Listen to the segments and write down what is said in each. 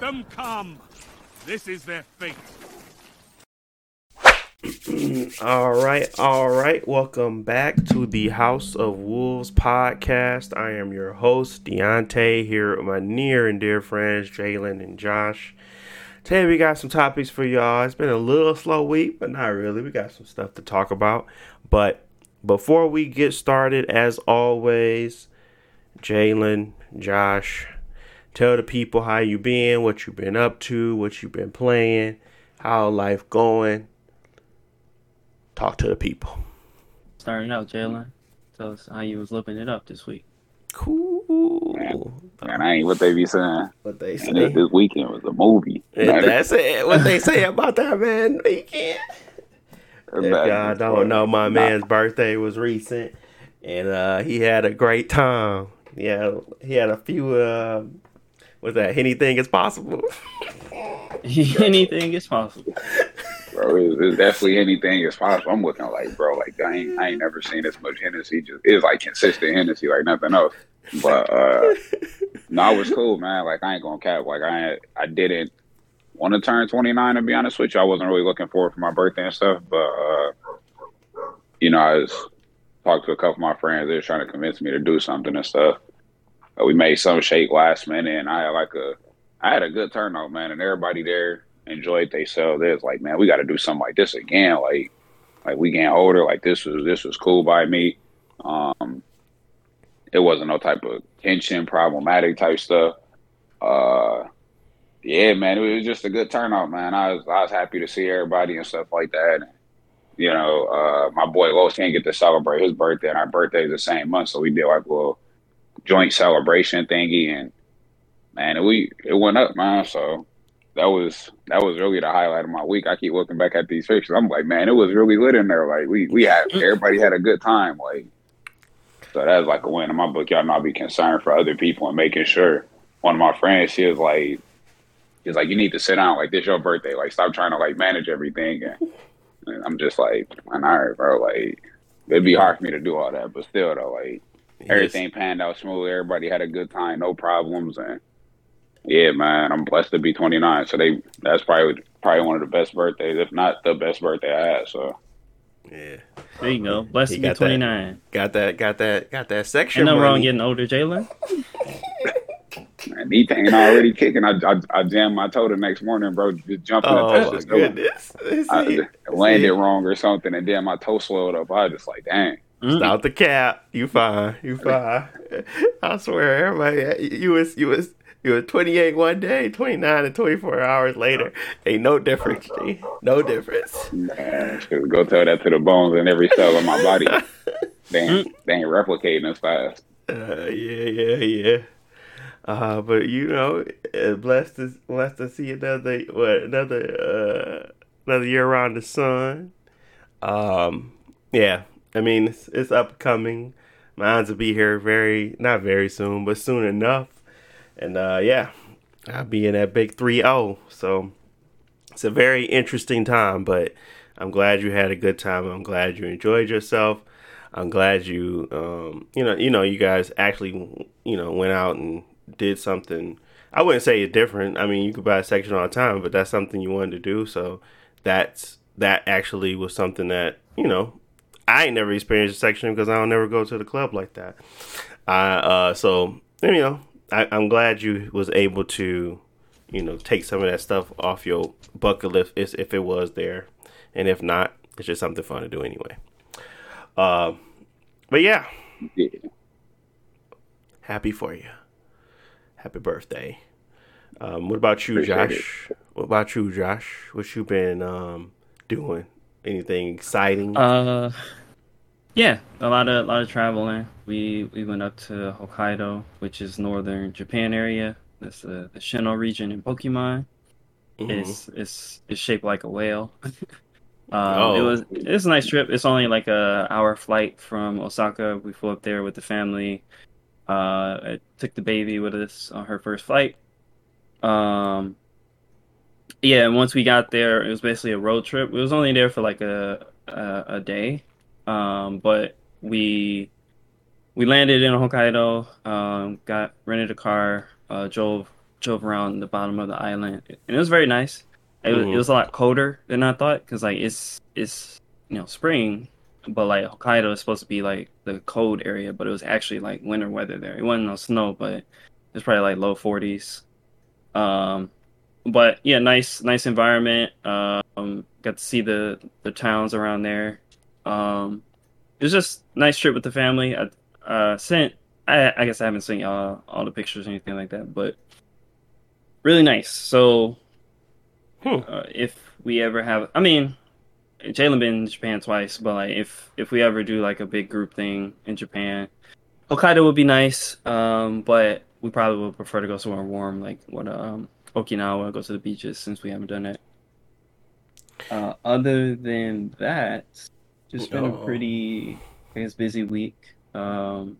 Them come. This is their fate. all right, all right. Welcome back to the House of Wolves podcast. I am your host, Deontay, here with my near and dear friends, Jalen and Josh. Today we got some topics for y'all. It's been a little slow week, but not really. We got some stuff to talk about. But before we get started, as always, Jalen, Josh, tell the people how you been, what you been up to, what you been playing, how life going talk to the people. Starting out, Jalen, tell us how you was looking it up this week. Cool. Man, man I ain't what they be saying. What they say. this, this weekend was a movie. that's it. What they say about that man weekend. If y'all don't know, my man's birthday was recent, and uh, he had a great time. Yeah, he had a few. Uh, was that anything is possible? anything is possible bro. It's, it's, definitely anything as possible. I'm looking like, bro, like I ain't, I ain't never seen this much Hennessy. Just it's like consistent Hennessy, like nothing else. But uh no, it was cool, man. Like I ain't gonna cap. Like I, I didn't want to turn 29 to be honest with you. I wasn't really looking forward for my birthday and stuff, but uh you know, I was talked to a couple of my friends. They were trying to convince me to do something and stuff. But we made some shake last minute, and I had like a, I had a good turnout, man, and everybody there enjoyed themselves. It's like, man, we got to do something like this again. Like, like we getting older. Like this was this was cool by me. Um, it wasn't no type of tension, problematic type stuff. Uh, yeah, man, it was just a good turnout, man. I was I was happy to see everybody and stuff like that. You know, uh, my boy Los can't get to celebrate his birthday, and our birthday is the same month, so we did like little joint celebration thingy, and man, we it went up, man. So that was that was really the highlight of my week. I keep looking back at these pictures. I'm like, man, it was really lit in there. Like we we had mm. everybody had a good time. Like so that's like a win in my book. Y'all not be concerned for other people and making sure. One of my friends, she was like, he's like, you need to sit down. Like this your birthday. Like stop trying to like manage everything. And, and I'm just like, man, all right, bro. Like it'd be hard for me to do all that, but still though, like yes. everything panned out smooth. Everybody had a good time, no problems, and yeah, man, I'm blessed to be 29. So they that's probably probably one of the best birthdays, if not the best birthday I had. So yeah, there you go. Blessed to be 29. That, got that, got that, got that section. Ain't no wrong getting older, Jalen. Man, these thing already kicking. I, I, I jammed my toe the next morning, bro. Just jumping oh, the goodness. I landed wrong or something, and then my toe slowed up. I was just like, dang. Mm-hmm. Stop the cap. You fine. You fine. I swear, everybody. You was you was you were 28 one day, 29 and 24 hours later. Ain't no difference, G. No difference. Man, go tell that to the bones in every cell of my body. they, ain't, they ain't replicating as fast. Uh, yeah, yeah, yeah. Uh, but you know, uh, blessed to blessed to see another what another uh, another year around the sun. Um, yeah, I mean it's, it's upcoming. Mine's will be here very not very soon, but soon enough. And uh, yeah, I'll be in that big 3 0. So it's a very interesting time, but I'm glad you had a good time. I'm glad you enjoyed yourself. I'm glad you, um, you know, you know, you guys actually, you know, went out and did something. I wouldn't say it's different. I mean, you could buy a section all the time, but that's something you wanted to do. So that's that actually was something that you know I ain't never experienced a section because I don't never go to the club like that. I uh, so you know I, am glad you was able to, you know, take some of that stuff off your bucket list if, if it was there, and if not, it's just something fun to do anyway. Uh, but yeah. yeah, happy for you. Happy birthday. Um, what about you, Appreciate Josh? It. What about you, Josh? What you been um, doing? Anything exciting? Uh, yeah, a lot of a lot of traveling. We we went up to Hokkaido, which is northern Japan area. That's the, the Sinnoh region in Pokemon. Mm-hmm. It's it's it's shaped like a whale. um, oh. It was it's a nice trip. It's only like a hour flight from Osaka. We flew up there with the family. Uh, I took the baby with us on her first flight. Um, yeah, and once we got there, it was basically a road trip. We was only there for like a a, a day, um, but we we landed in Hokkaido, um, got rented a car, uh, drove drove around the bottom of the island, and it was very nice. It, was, Mhm. it was a lot colder than I thought because like it's it's you know spring, but like Hokkaido is supposed to be like the cold area, but it was actually like winter weather there. It wasn't no snow, but it's probably like low forties. Um, but yeah, nice nice environment. Um, got to see the the towns around there. Um, it was just nice trip with the family. I uh, sent. I, I guess I haven't seen y'all all the pictures or anything like that, but really nice. So Hmm. uh, if we ever have, I mean, Jalen been in Japan twice, but like if if we ever do like a big group thing in Japan, Hokkaido would be nice. Um, but we probably would prefer to go somewhere warm, like what um Okinawa, go to the beaches since we haven't done it. Uh, other than that, just been a Oh. pretty, I guess, busy week. Um,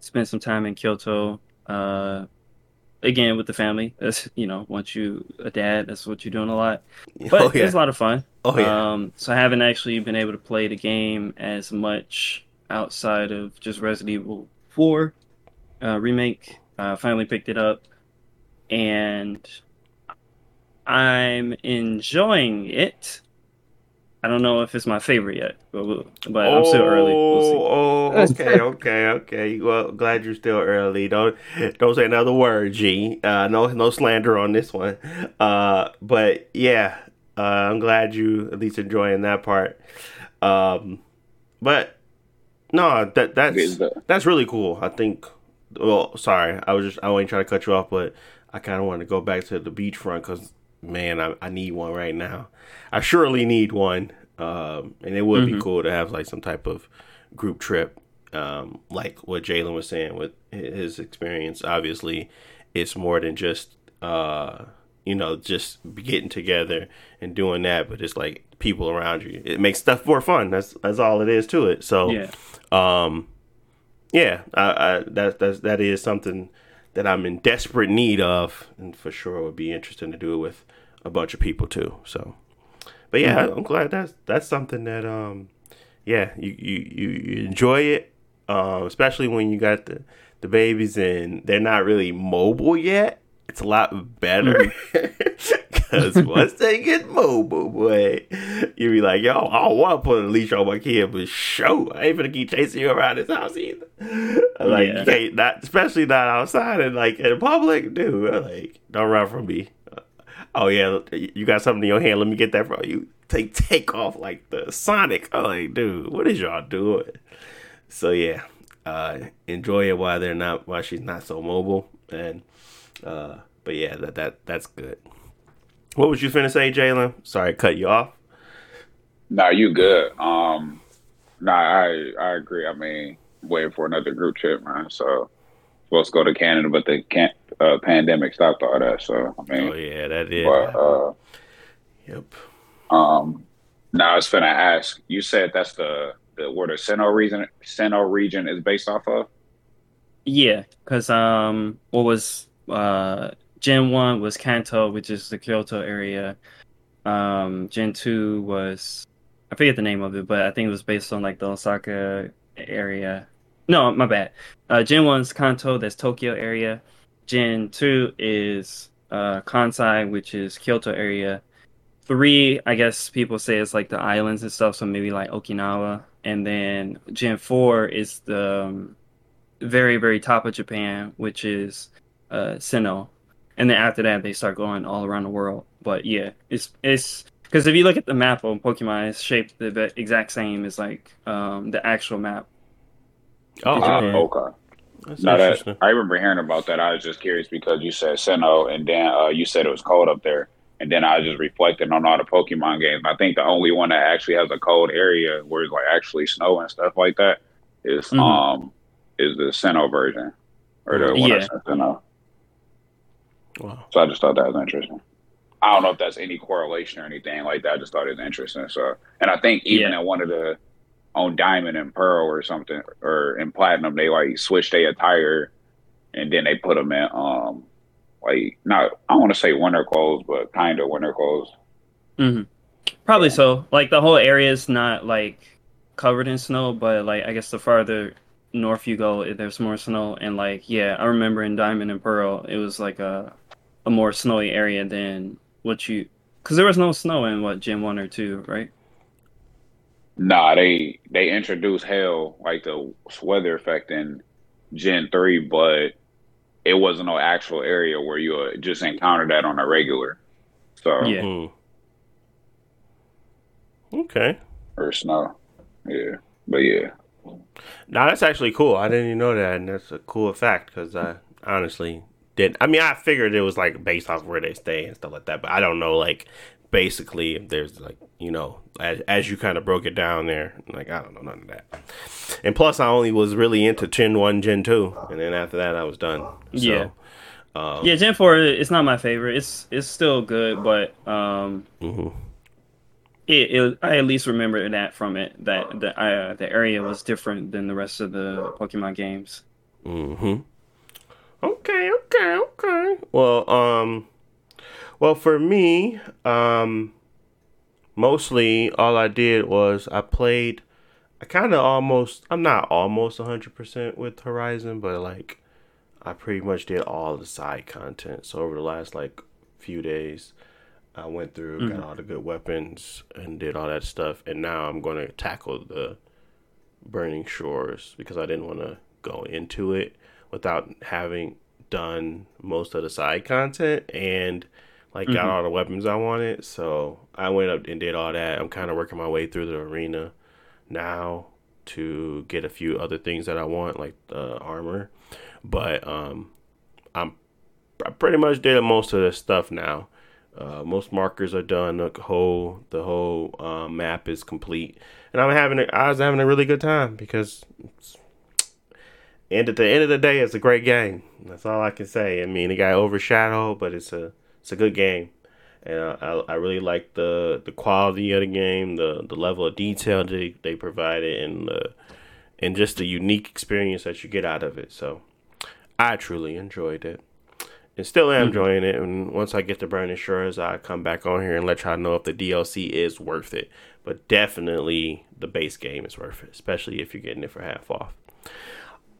spent some time in Kyoto. Uh, again with the family. That's you know, once you a dad, that's what you're doing a lot. But oh yeah. was a lot of fun. Oh yeah. Um, so I haven't actually been able to play the game as much outside of just Resident Evil 4 uh, remake. Uh, finally picked it up, and I'm enjoying it. I don't know if it's my favorite yet, but we'll, I'm still early. We'll see. Oh, okay, okay, okay. Well, glad you're still early. Don't don't say another word, G. Uh, no, no slander on this one. Uh, but yeah, uh, I'm glad you at least enjoying that part. Um, but no, that that's that's really cool. I think. Well, sorry, I was just I wasn't trying to cut you off, but I kind of wanted to go back to the beachfront because man, I, I need one right now. I surely need one, um, and it would be Mhm. cool to have like some type of group trip, um, like what Jalen was saying with his experience. Obviously, it's more than just uh, you know just getting together and doing that, but it's like people around you. It makes stuff more fun. That's that's all it is to it. So Yeah. um, yeah, I, I, that that's that is something that I'm in desperate need of, and for sure it would be interesting to do it with a bunch of people too. So, but yeah, I'm glad that's that's something that um, yeah, you you you, you enjoy it, um, especially when you got the the babies and they're not really mobile yet. It's a lot better because once they get mobile, boy, you be like, yo, I don't want to put a leash on my kid, but show, I ain't gonna keep chasing you around this house either. Like, Yeah. you can't, not, especially not outside and like in public, dude. Like, don't run from me. Oh yeah, you got something in your hand. Let me get that from you. Take take off like the Sonic. I'm like, dude, what is y'all doing? So yeah, uh, enjoy it while they're not while she's not so mobile. And uh, but yeah, that that that's good. What was you finna say, Jalen? Sorry, I cut you off. Nah, you good. Um, nah, I I agree. I mean, waiting for another group trip, man. So supposed to go to Canada, but the can uh, pandemic stopped all that. So I mean, Oh yeah, that is. but uh, yep. um, now I was finna ask. You said that's the the where the Sinnoh region Sinnoh region is based off of. Yeah, because um, what was uh, Gen one was Kanto, which is the Kyoto area. Um, Gen two was I forget the name of it, but I think it was based on like the Osaka area. No, my bad. Uh, Gen one's Kanto, that's Tokyo area. Gen two is uh, Kansai, which is Kyoto area. Three, I guess people say it's like the islands and stuff, so maybe like Okinawa. And then Gen four is the um, very very top of Japan, which is uh, and then after that they start going all around the world. But yeah, it's it's because if you look at the map on Pokemon, it's shaped the exact same as like um, the actual map. Oh, Uh, okay. that's No, that. I remember hearing about that. I was just curious because you said Sinnoh, and then uh, you said it was cold up there, and then I was just reflecting on all the Pokemon games. I think the only one that actually has a cold area where it's like actually snow and stuff like that is Mhm. um is the Sinnoh version or the one Yeah. that's Sinnoh. Wow. So I just thought that was interesting. I don't know if that's any correlation or anything like that. I just thought it was interesting. So, and I think even Yeah. in one of the on Diamond and Pearl or something, or in Platinum, they like switched their attire, and then they put them in um like not I want to say winter clothes, but kind of winter clothes. Mm-hmm. Probably so. Like the whole area is not like covered in snow, but like I guess the farther north you go, there's more snow. And like yeah, I remember in Diamond and Pearl, it was like a a more snowy area than what you because there was no snow in what Gen One or Two, right? Nah, they they introduced hell like the weather effect in Gen three, but it wasn't no actual area where you uh, just encounter that on a regular. So Yeah. Mhm. Okay. or snow, yeah. But yeah, Now that's actually cool. I didn't even know that, and that's a cool fact because I honestly didn't. I mean, I figured it was like based off where they stay and stuff like that, but I don't know like basically if there's like you know as, as you kind of broke it down there. Like I don't know none of that. And plus, I only was really into Gen One, Gen Two, and then after that, I was done. So, Yeah. Um, yeah, Gen Four. It's not my favorite. It's it's still good, but um, mhm. it, it I at least remember that from it that the uh, the area was different than the rest of the Pokemon games. hmm Okay, okay, okay. Well, um, well, for me, um, mostly all I did was I played. I kind of almost. I'm not almost 100 percent with Horizon, but like, I pretty much did all the side content. So over the last like few days, I went through, got all the good weapons, and did all that stuff. And now I'm going to tackle the Burning Shores because I didn't want to go into it without having done most of the side content and like got all the weapons I wanted. So I went up and did all that. I'm kind of working my way through the arena now to get a few other things that I want, like the armor. But um, I'm I pretty much did most of the stuff now. Uh, most markers are done. The whole the whole uh, map is complete, and I'm having a, I was having a really good time because it's, and at the end of the day, it's a great game. That's all I can say. I mean, it got overshadowed, but it's a it's a good game, and I, I, really like the the quality of the game, the the level of detail they they provided, and the and just the unique experience that you get out of it. So, I truly enjoyed it and still am hmm. enjoying it. And once I get to Burning Shores, I'll come back on here and let y'all know if the DLC is worth it. But definitely the base game is worth it, especially if you're getting it for half off.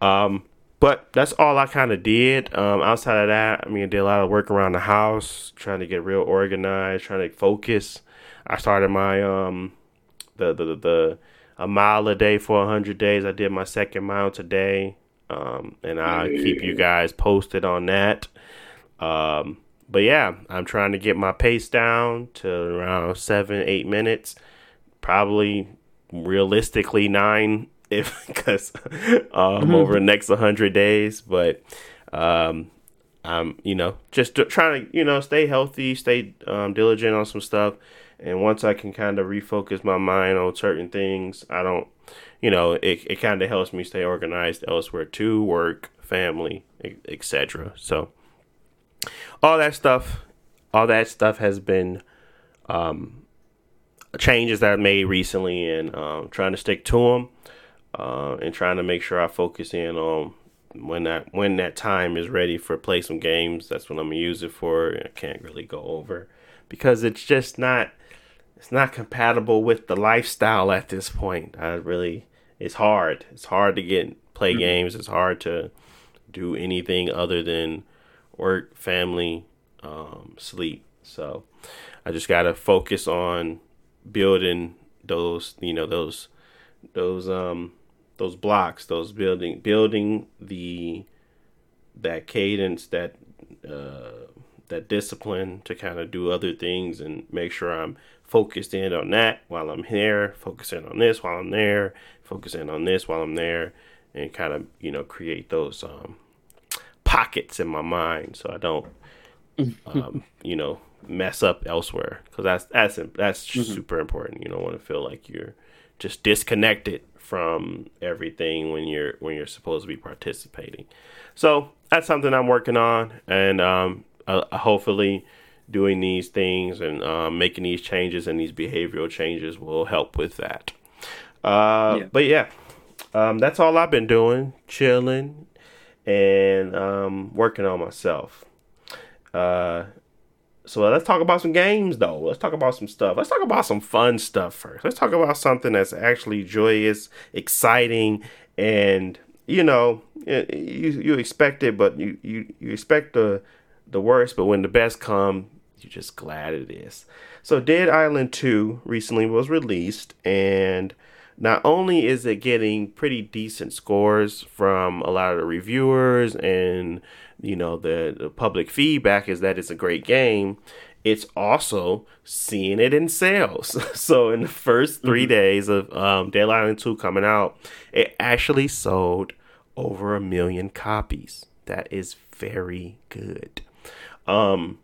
Um, but that's all I kind of did. Um, outside of that, I mean, I did a lot of work around the house, trying to get real organized, trying to focus. I started my um, the the the, the a mile a day for hundred days. I did my second mile today. Um, and I'll keep you guys posted on that. Um, but yeah, I'm trying to get my pace down to around seven, eight minutes. Probably realistically nine, if because um, over the next 100 days. But um, I'm you know just to- trying to you know stay healthy, stay um, diligent on some stuff. And once I can kind of refocus my mind on certain things, I don't, you know, it, it kind of helps me stay organized elsewhere too, work, family, etc. So all that stuff, all that stuff has been um, changes that I made recently, and um, trying to stick to them, uh, and trying to make sure I focus in on when that when that time is ready for play some games. That's what I'm gonna use it for. I can't really go over because it's just not it's not compatible with the lifestyle at this point. I really it's hard. It's hard to get play games. It's hard to do anything other than work, family, um, sleep. So I just gotta focus on building those, you know, those those um those blocks, those building building the that cadence, that uh that discipline to kind of do other things and make sure I'm focused in on that while I'm here, focusing on this while I'm there, focusing on this while I'm there, and kind of you know create those um, pockets in my mind so I don't um, you know mess up elsewhere because that's that's that's super important. You don't want to feel like you're just disconnected from everything when you're when you're supposed to be participating. So that's something I'm working on, and um, uh, hopefully doing these things and um, making these changes and these behavioral changes will help with that. Uh, Yeah. But yeah, um, that's all I've been doing, chilling and um, working on myself. Uh, so let's talk about some games, though. Let's talk about some stuff. Let's talk about some fun stuff first. Let's talk about something that's actually joyous, exciting, and you know, you you expect it, but you you you expect the the worst, but when the best come, you're just glad it is. So Dead Island 2 recently was released and not only is it getting pretty decent scores from a lot of the reviewers and you know the, the public feedback is that it's a great game it's also seeing it in sales. So in the first 3 mm-hmm. days of um, dead island 2 coming out it actually sold over a million copies. That is very good. Um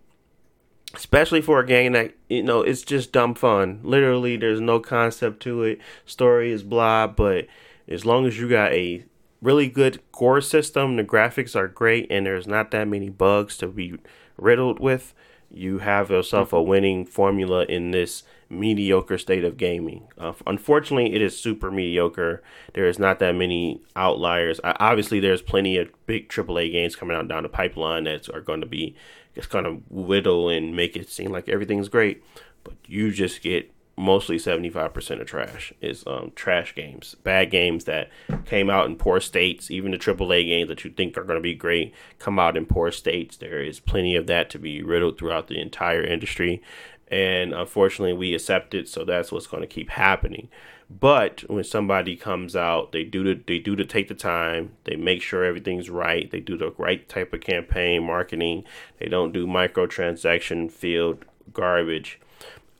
especially for a game that you know it's just dumb fun. Literally there's no concept to it. Story is blah but as long as you got a really good core system the graphics are great and there's not that many bugs to be riddled with you have yourself a winning formula in this mediocre state of gaming. Uh, unfortunately it is super mediocre. There is not that many outliers. Obviously there's plenty of big aaa games coming out down the pipeline that are going to be just kind of whittle and make it seem like everything's great, but you just get mostly 75% of trash is um, trash games bad games that came out in poor states. Even the aaa games that you think are going to be great come out in poor states. There is plenty of that to be riddled throughout the entire industry and unfortunately we accept it so that's what's going to keep happening but when somebody comes out, they do the they do to take the time. They make sure everything's right. They do the right type of campaign marketing. They don't do microtransaction field garbage.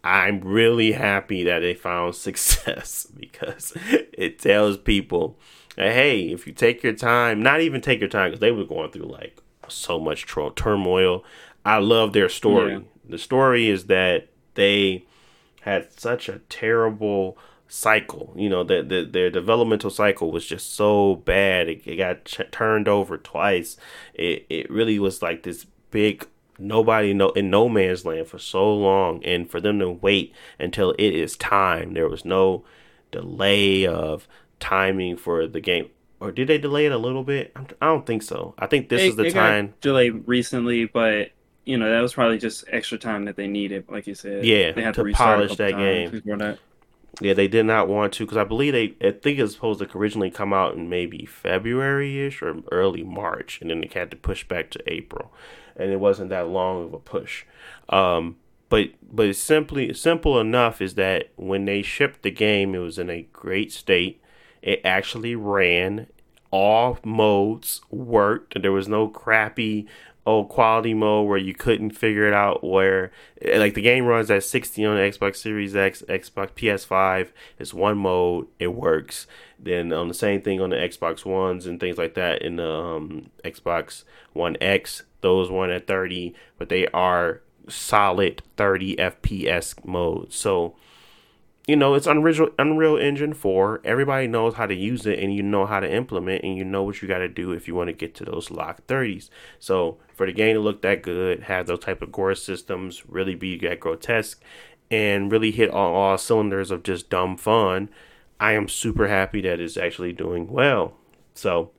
I'm really happy that they found success because it tells people, hey, if you take your time, not even take your time because they were going through like so much tro- turmoil. I love their story. Yeah. The story is that they had such a terrible cycle. You know, that the, their developmental cycle was just so bad. It, it got ch- turned over twice. It it really was like this big nobody know in no man's land for so long, and for them to wait until it is time. There was no delay of timing for the game. Or did they delay it a little bit? I don't think so. I think this it, is the time. delayed recently, but you know that was probably just extra time that they needed, like you said. Yeah, they had to, to polish that game. Yeah, they did not want to because I believe they. I think it's supposed to originally come out in maybe February ish or early March, and then they had to push back to April, and it wasn't that long of a push. Um, but but it's simply simple enough is that when they shipped the game, it was in a great state. It actually ran. All modes worked. There was no crappy old quality mode where you couldn't figure it out where like the game runs at 60 on the Xbox Series X, Xbox PS5 it's one mode it works. Then on um, the same thing on the Xbox Ones and things like that in the um, Xbox One X those one at 30 but they are solid 30 FPS mode so you know, it's Unreal Unreal Engine 4. Everybody knows how to use it and you know how to implement and you know what you got to do if you want to get to those lock 30s. So, for the game to look that good, have those type of gore systems, really be that grotesque and really hit on all cylinders of just dumb fun, I am super happy that it's actually doing well. So,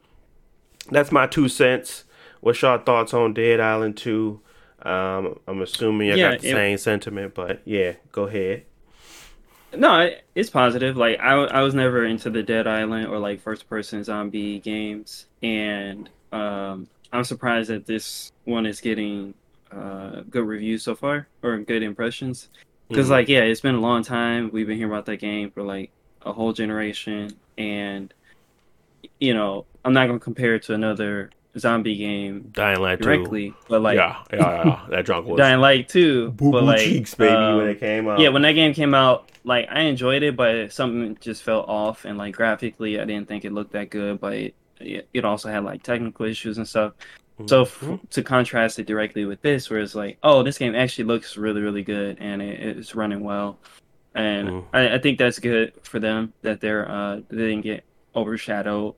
that's my two cents. What's your thoughts on Dead Island 2? Um, I'm assuming I yeah, got the it, same sentiment, but yeah, go ahead. No, it's positive. Like I, I was never into the Dead Island or like first person zombie games, and um, I'm surprised that this one is getting uh, good reviews so far or good impressions. Because mm-hmm. like yeah, it's been a long time. We've been hearing about that game for like a whole generation, and you know I'm not gonna compare it to another zombie game Dying Light directly, 2. but like yeah, yeah, yeah, that drunk was Dying Light 2. Boo but like, cheeks, baby, um, when it came out. Yeah, when that game came out, like I enjoyed it, but something just felt off, and like graphically, I didn't think it looked that good. But it, it also had like technical issues and stuff. Mm-hmm. So f- to contrast it directly with this, where it's like, oh, this game actually looks really, really good, and it, it's running well, and mm-hmm. I, I, think that's good for them that they're uh they didn't get overshadowed.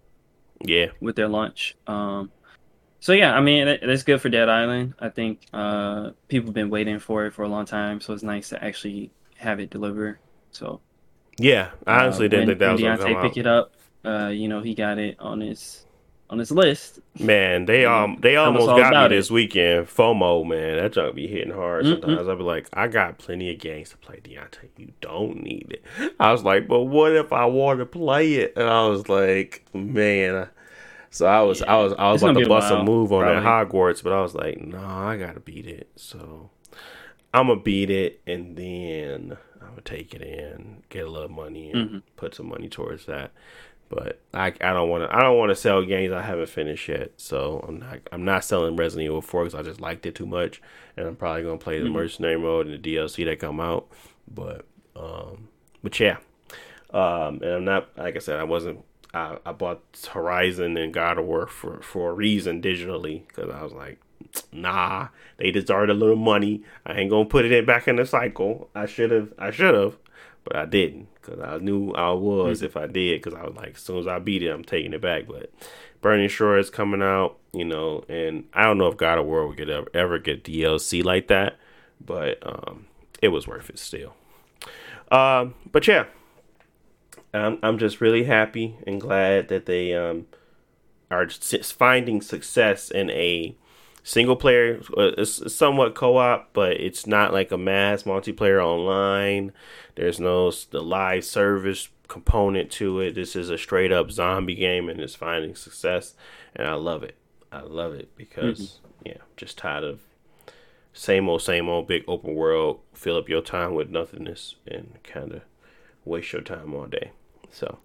Yeah, with their launch. Um, so yeah, I mean it's good for Dead Island. I think uh, people have been waiting for it for a long time, so it's nice to actually have it deliver. So yeah, I honestly uh, didn't when, think that was Deontay gonna pick it up. Uh, you know, he got it on his on his list. Man, they um they almost got me this weekend. FOMO, man, that junk be hitting hard. Sometimes mm-hmm. I'll be like, I got plenty of games to play, Deontay. You don't need it. I was like, but what if I want to play it? And I was like, man. So I was I was I was It's about to bust a move on that. Hogwarts, but I was like, no, I gotta beat it. So I'm gonna beat it, and then I'm gonna take it in, get a little money, and Mm-hmm. put some money towards that. But I, I don't want to I don't want to sell games I haven't finished yet. So I'm not I'm not selling Resident Evil 4 because I just liked it too much, and I'm probably gonna play the Mm-hmm. mercenary mode and the DLC that come out. But um, but yeah, um, and I'm not like I said I wasn't. I, I bought Horizon and God of War for for a reason digitally because I was like, nah, they deserved a little money. I ain't gonna put it back in the cycle. I should have. I should have, but I didn't because I knew I was if I did. Because I was like, as soon as I beat it, I'm taking it back. But Burning Shore is coming out, you know, and I don't know if God of War would get ever, ever get DLC like that, but um, it was worth it still. Um, but yeah, I'm I'm just really happy and glad that they um are finding success in a single player. It's somewhat co-op, but it's not like a mass multiplayer online. There's no the live service component to it. This is a straight up zombie game, and it's finding success, and I love it. I love it because yeah, I'm just tired of same old, same old big open world. Fill up your time with nothingness and kind of waste your time all day. So,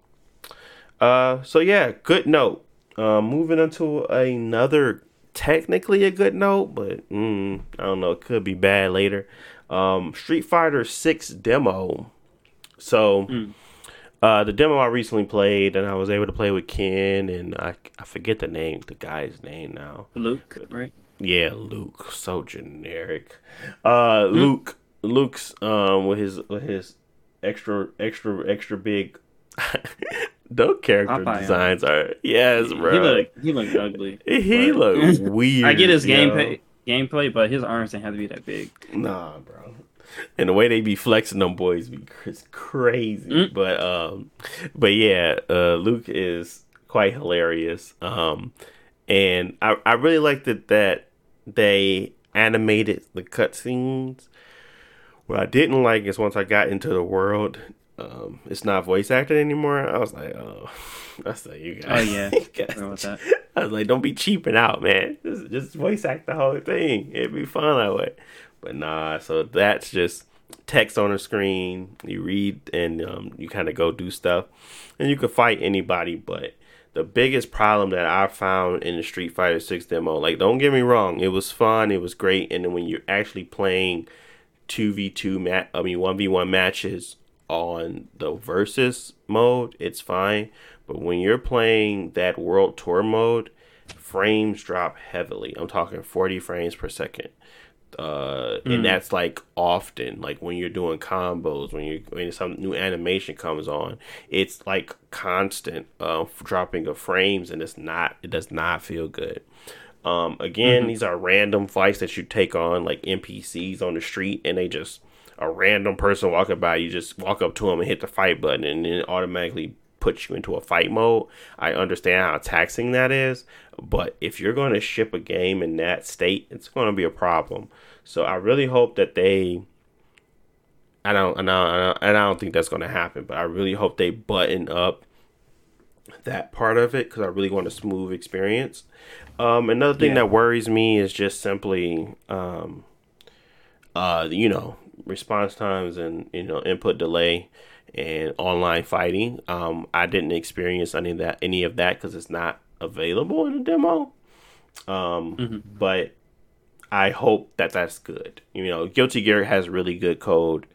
uh, so yeah, good note. Um, moving on to another technically a good note, but mm, I don't know, it could be bad later. Um, Street Fighter Six demo. So, uh, the demo I recently played, and I was able to play with Ken, and I I forget the name, the guy's name now. Luke, right? Yeah, Luke. So generic. Uh Luke Luke's um with his with his extra extra extra big those character Popeye, huh? designs are yes, He bro. look he look ugly. He but- looks weird. I get his gameplay gameplay, but his arms didn't have to be that big. Nah, bro. And the way they be flexing them boys be cr- crazy. Mm. But um but yeah, uh Luke is quite hilarious. Um and I I really liked it that they animated the cutscenes. What I didn't like is once I got into the world, um, it's not voice acted anymore. I was like, oh, I said, you guys. Oh, yeah. guys- that. I was like, don't be cheaping out, man. Just, just voice act the whole thing. It'd be fun that way. But nah, so that's just text on the screen. You read and um, you kind of go do stuff, and you could fight anybody. But the biggest problem that I found in the Street Fighter Six demo, like, don't get me wrong, it was fun, it was great, and then when you're actually playing two v two mat, I mean one v one matches on the versus mode, it's fine. But when you're playing that world tour mode, frames drop heavily. I'm talking 40 frames per second. Uh, and that's like often, like when you're doing combos, when you when some new animation comes on, it's like constant uh, dropping of frames, and it's not, it does not feel good. Um, again, these are random fights that you take on, like NPCs on the street, and they just a random person walking by, you just walk up to them and hit the fight button, and it automatically puts you into a fight mode. I understand how taxing that is, but if you're going to ship a game in that state, it's going to be a problem. So I really hope that they. I don't, don't, I don't, and I don't think that's going to happen, but I really hope they button up that part of it because I really want a smooth experience. Um, another thing Yeah. that worries me is just simply, um, uh, you know, response times and you know input delay and online fighting. Um, I didn't experience any of that, any of that because it's not available in the demo. Um, but I hope that that's good. You know, Guilty Gear has really good code.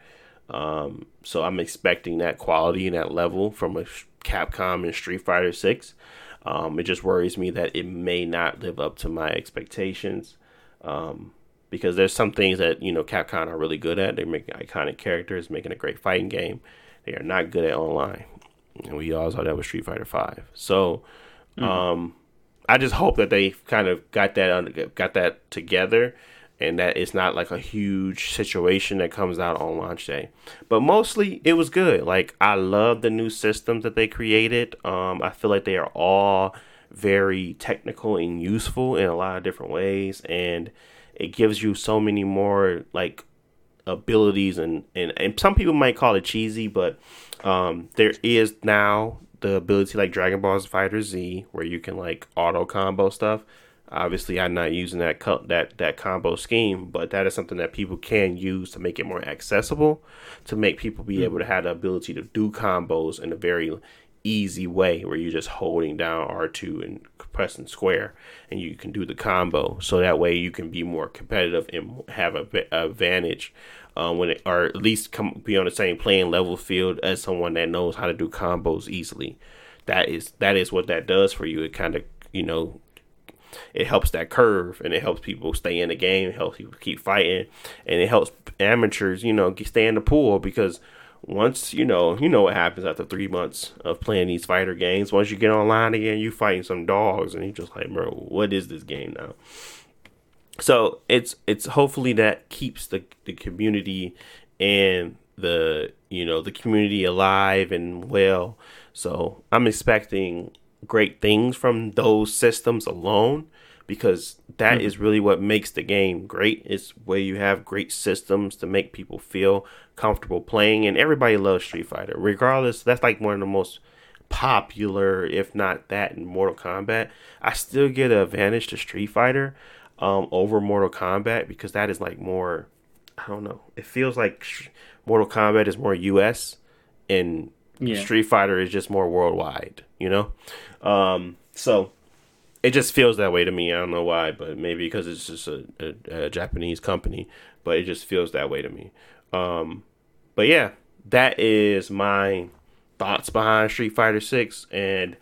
Um, so I'm expecting that quality and that level from a sh- Capcom and Street Fighter Six. Um, it just worries me that it may not live up to my expectations. Um, because there's some things that you know Capcom are really good at. They're making iconic characters, making a great fighting game. They are not good at online, and we all saw that with Street Fighter Five. So, um, I just hope that they kind of got that under, got that together, and that it's not like a huge situation that comes out on launch day. But mostly, it was good. Like I love the new systems that they created. Um, I feel like they are all very technical and useful in a lot of different ways, and it gives you so many more like abilities and, and and some people might call it cheesy but um there is now the ability like Dragon Ball Fighter Z, where you can like auto combo stuff. Obviously, I'm not using that co- that that combo scheme, but that is something that people can use to make it more accessible, to make people be able to have the ability to do combos in a very easy way, where you're just holding down R2 and pressing square, and you can do the combo. So that way you can be more competitive and have a, a advantage um, when it, or at least come be on the same playing level field as someone that knows how to do combos easily. That is that is what that does for you. It kind of you know it helps that curve and it helps people stay in the game, helps people keep fighting, and it helps amateurs, you know, stay in the pool because once you know, you know what happens after three months of playing these fighter games. Once you get online again, you fighting some dogs, and you're just like, bro, what is this game now? So it's it's hopefully that keeps the the community and the you know the community alive and well. So I'm expecting great things from those systems alone because that mm-hmm. is really what makes the game great. It's where you have great systems to make people feel comfortable playing and everybody loves street fighter regardless. That's like one of the most popular if not that in mortal kombat. I still get an advantage to street fighter um, over mortal kombat because that is like more i don't know. It feels like mortal kombat is more us and yeah. street fighter is just more worldwide you know um, so it just feels that way to me. I don't know why, but maybe because it's just a, a, a Japanese company, but it just feels that way to me. Um, but yeah, that is my thoughts behind Street Fighter Six, and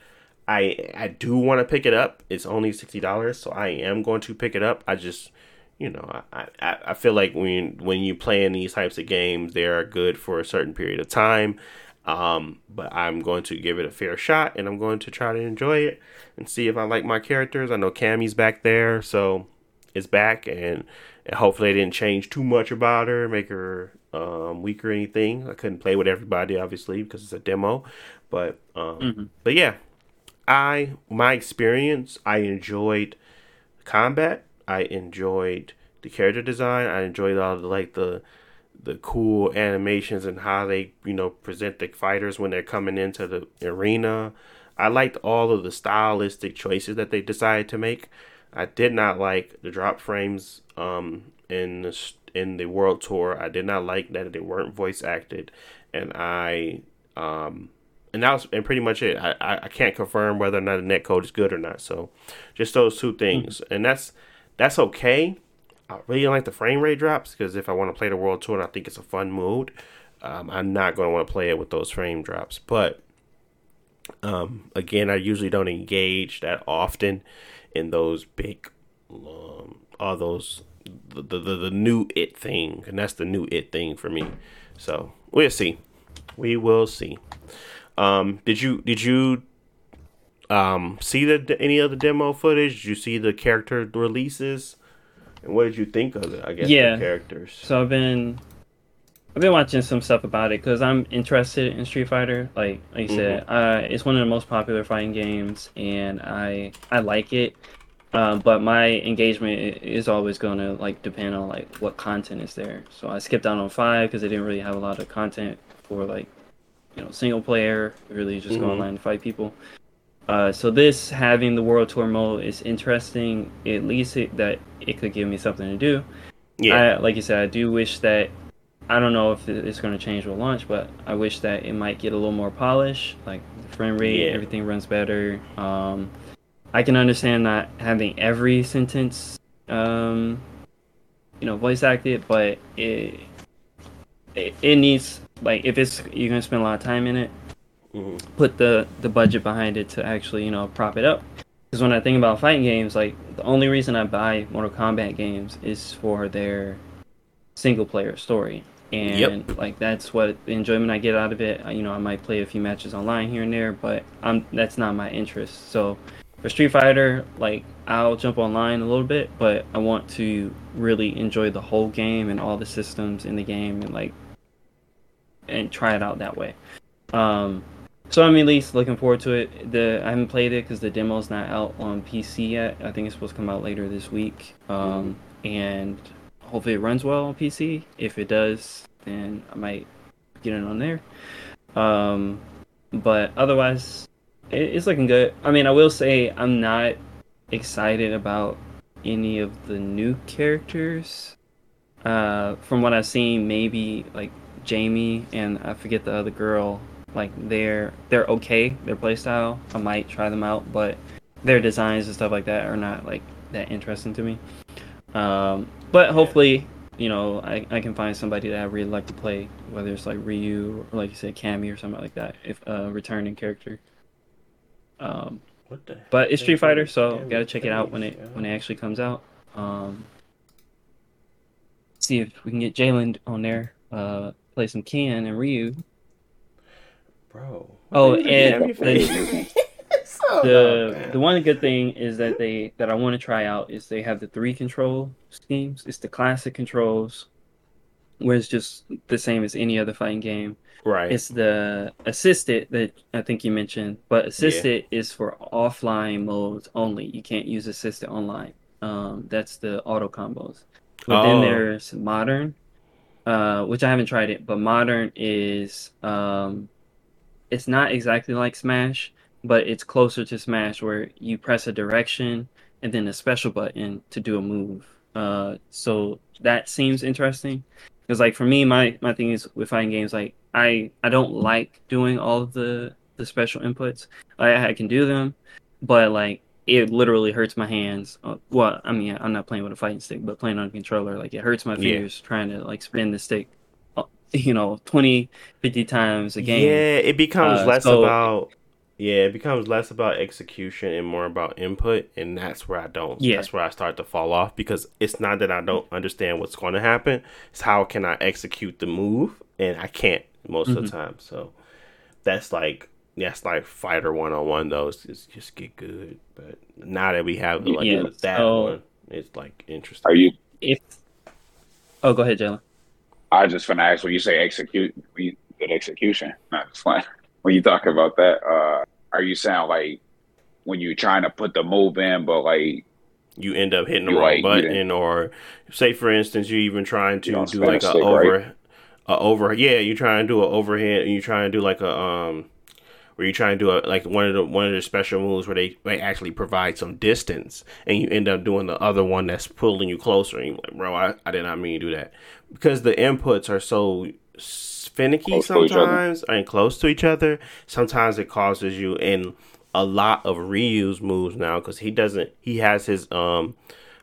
I I do want to pick it up. It's only sixty dollars, so I am going to pick it up. I just you know I, I, I feel like when when you play in these types of games, they are good for a certain period of time. Um, but I'm going to give it a fair shot and I'm going to try to enjoy it and see if I like my characters. I know Cammy's back there, so it's back and, and hopefully they didn't change too much about her, make her um, weak or anything. I couldn't play with everybody obviously because it's a demo, but um, mm-hmm. but yeah, I my experience I enjoyed combat. I enjoyed the character design. I enjoyed all the like the the cool animations and how they you know present the fighters when they're coming into the arena. I liked all of the stylistic choices that they decided to make. I did not like the drop frames um, in the in the world tour. I did not like that they weren't voice acted, and I um, and that was and pretty much it. I, I, I can't confirm whether or not the net code is good or not. So just those two things, mm-hmm. and that's that's okay. I really like the frame rate drops because if I want to play the World Tour and I think it's a fun mode, um, I'm not going to want to play it with those frame drops. But um, again, I usually don't engage that often in those big, um, all those the, the the new it thing, and that's the new it thing for me. So we'll see. We will see. Um, did you did you um see the any of the demo footage? Did you see the character releases? And what did you think of it? I guess yeah. characters. So I've been I've been watching some stuff about it because I'm interested in Street Fighter. Like like you mm-hmm. said, uh, it's one of the most popular fighting games, and I I like it. Um, but my engagement is always going to like depend on like what content is there. So I skipped out on five because they didn't really have a lot of content for like you know single player. Really just mm-hmm. go online and fight people. Uh, so this having the world tour mode is interesting. At least it, that it could give me something to do. Yeah, I, like you said, I do wish that. I don't know if it's going to change with launch, but I wish that it might get a little more polish. Like the frame rate, yeah. everything runs better. Um, I can understand not having every sentence, um, you know, voice acted, but it, it it needs like if it's you're gonna spend a lot of time in it, mm-hmm. put the the budget behind it to actually you know prop it up. Because when I think about fighting games, like the only reason I buy Mortal Kombat games is for their single player story, and yep. like that's what the enjoyment I get out of it. You know, I might play a few matches online here and there, but I'm that's not my interest. So for Street Fighter, like I'll jump online a little bit, but I want to really enjoy the whole game and all the systems in the game and like and try it out that way. Um, so I'm at least looking forward to it. The I haven't played it because the demo's not out on PC yet. I think it's supposed to come out later this week. Um, mm-hmm. and hopefully it runs well on PC. If it does, then I might get it on there. Um, but otherwise, it, it's looking good. I mean, I will say I'm not excited about any of the new characters. Uh, from what I've seen, maybe like Jamie and I forget the other girl. Like they're they're okay. Their playstyle, I might try them out, but their designs and stuff like that are not like that interesting to me. Um, but hopefully, you know, I, I can find somebody that I really like to play, whether it's like Ryu or like you said, Cammy or something like that, if a uh, returning character. Um, but it's Street Fighter, so gotta check it out when it when it actually comes out. Um, see if we can get Jalen on there. Uh, play some Ken and Ryu. Bro. Oh, and the, the the one good thing is that they that I want to try out is they have the three control schemes. It's the classic controls, where it's just the same as any other fighting game. Right. It's the assisted that I think you mentioned, but assisted yeah. is for offline modes only. You can't use assisted online. Um, that's the auto combos. But oh. then there's modern, uh, which I haven't tried it, but modern is um, it's not exactly like Smash, but it's closer to Smash where you press a direction and then a special button to do a move. Uh, so that seems interesting because like for me, my my thing is with fighting games, like I I don't like doing all of the the special inputs. I I can do them, but like it literally hurts my hands. Uh, well, I mean, I'm not playing with a fighting stick, but playing on a controller, like it hurts my fingers yeah. trying to like spin the stick, you know, 20, 50 times a game. Yeah, it becomes uh, less so, about yeah, it becomes less about execution and more about input, and that's where I don't. Yeah. That's where I start to fall off because it's not that I don't understand what's going to happen; it's how can I execute the move, and I can't most mm-hmm. of the mm-hmm. time. So that's like that's like fighter one on one. Those just just get good, but now that we have like yeah, that so, one, it's like interesting. Are you? If oh, go ahead, Jalen. I just gonna ask when you say execute, good execution. Not fun when you talk about that, uh, are you saying like when you're trying to put the move in, but like you end up hitting the wrong like, button, or say for instance you're even trying to do like a over, right? a over, yeah, you try and do an overhead, and you try and do like a um where you try and do a like one of the one of the special moves where they, they actually provide some distance and you end up doing the other one that's pulling you closer and you're like bro I, I did not mean to do that because the inputs are so finicky close sometimes and close to each other. Sometimes it causes you in a lot of reuse moves now because he doesn't. He has his um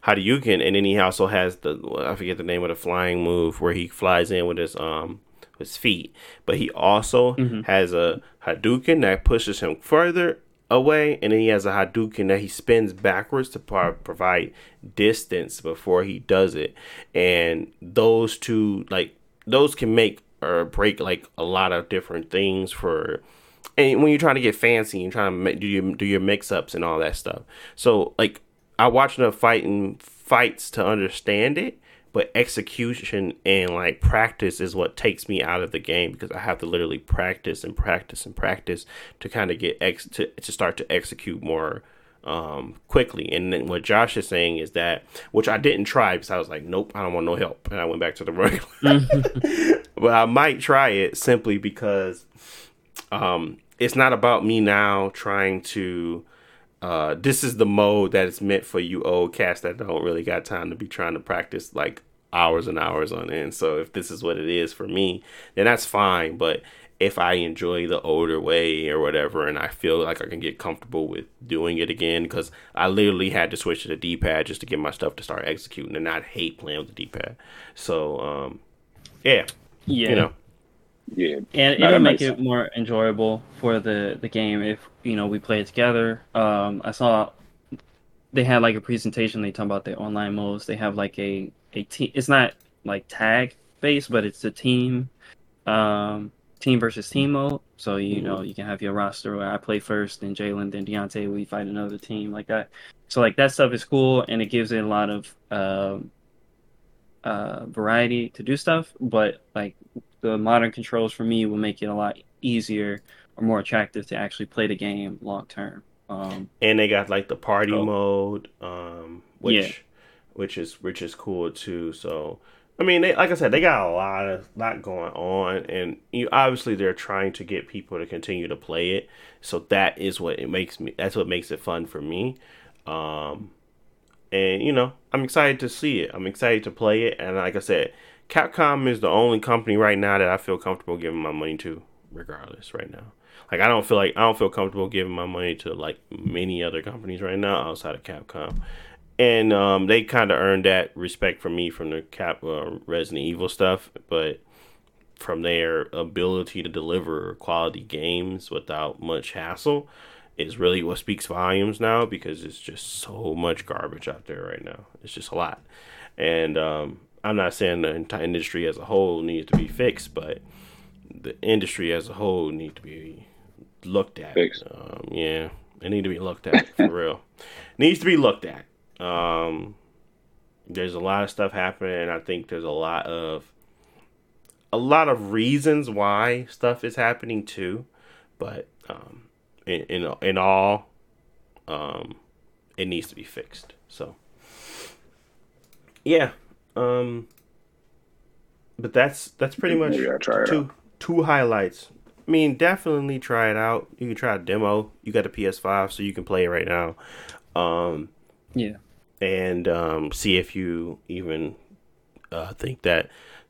Hadouken, and then he also has the I forget the name of the flying move where he flies in with his um his feet. But he also mm-hmm. has a Hadouken that pushes him further away, and then he has a Hadouken that he spins backwards to par- provide distance before he does it. And those two, like those, can make or break like a lot of different things for and when you're trying to get fancy and trying to do your do your mix ups and all that stuff. So like I watch enough fighting fights to understand it, but execution and like practice is what takes me out of the game because I have to literally practice and practice and practice to kind of get ex to, to start to execute more um, quickly. And then what Josh is saying is that, which I didn't try because I was like, nope, I don't want no help. And I went back to the regular. but I might try it simply because um, it's not about me now trying to. Uh, this is the mode that is meant for you old cats that don't really got time to be trying to practice like hours and hours on end. So if this is what it is for me, then that's fine. But if I enjoy the older way or whatever, and I feel like I can get comfortable with doing it again, because I literally had to switch to the D pad just to get my stuff to start executing, and I hate playing with the D pad. So, um, yeah, yeah, you know, yeah, and it'll make it more enjoyable for the the game if you know we play it together. Um, I saw they had like a presentation. They talk about the online modes. They have like a a team. It's not like tag based, but it's a team. Um, team versus team mode. So you know you can have your roster where I play first, then Jalen, then Deontay. We fight another team like that. So like that stuff is cool, and it gives it a lot of uh, uh, variety to do stuff. But like the modern controls for me will make it a lot easier or more attractive to actually play the game long term. Um, and they got like the party so, mode, um, which yeah. which is which is cool too. So I mean, they, like I said, they got a lot of lot going on, and you obviously they're trying to get people to continue to play it. So that is what it makes me. That's what makes it fun for me. Um, and you know, I'm excited to see it. I'm excited to play it, and like I said, Capcom is the only company right now that I feel comfortable giving my money to, regardless. Right now, like I don't feel like I don't feel comfortable giving my money to like many other companies right now outside of Capcom and um, they kind of earned that respect from me from the Cap uh, Resident Evil stuff, but from their ability to deliver quality games without much hassle is really what speaks volumes now because it's just so much garbage out there right now. It's just a lot, and um, I'm not saying the entire industry as a whole needs to be fixed, but the industry as a whole needs to be looked at. Um, yeah, it need to be looked at for real. Needs to be looked at. Um, there's a lot of stuff happening, and I think there's a lot of a lot of reasons why stuff is happening too. But um, in in, in all, um, it needs to be fixed. So yeah, um, but that's that's pretty much two two highlights. I mean, definitely try it out. You can try a demo. You got a PS5, so you can play it right now. Um, yeah. And um, see if you even uh, think that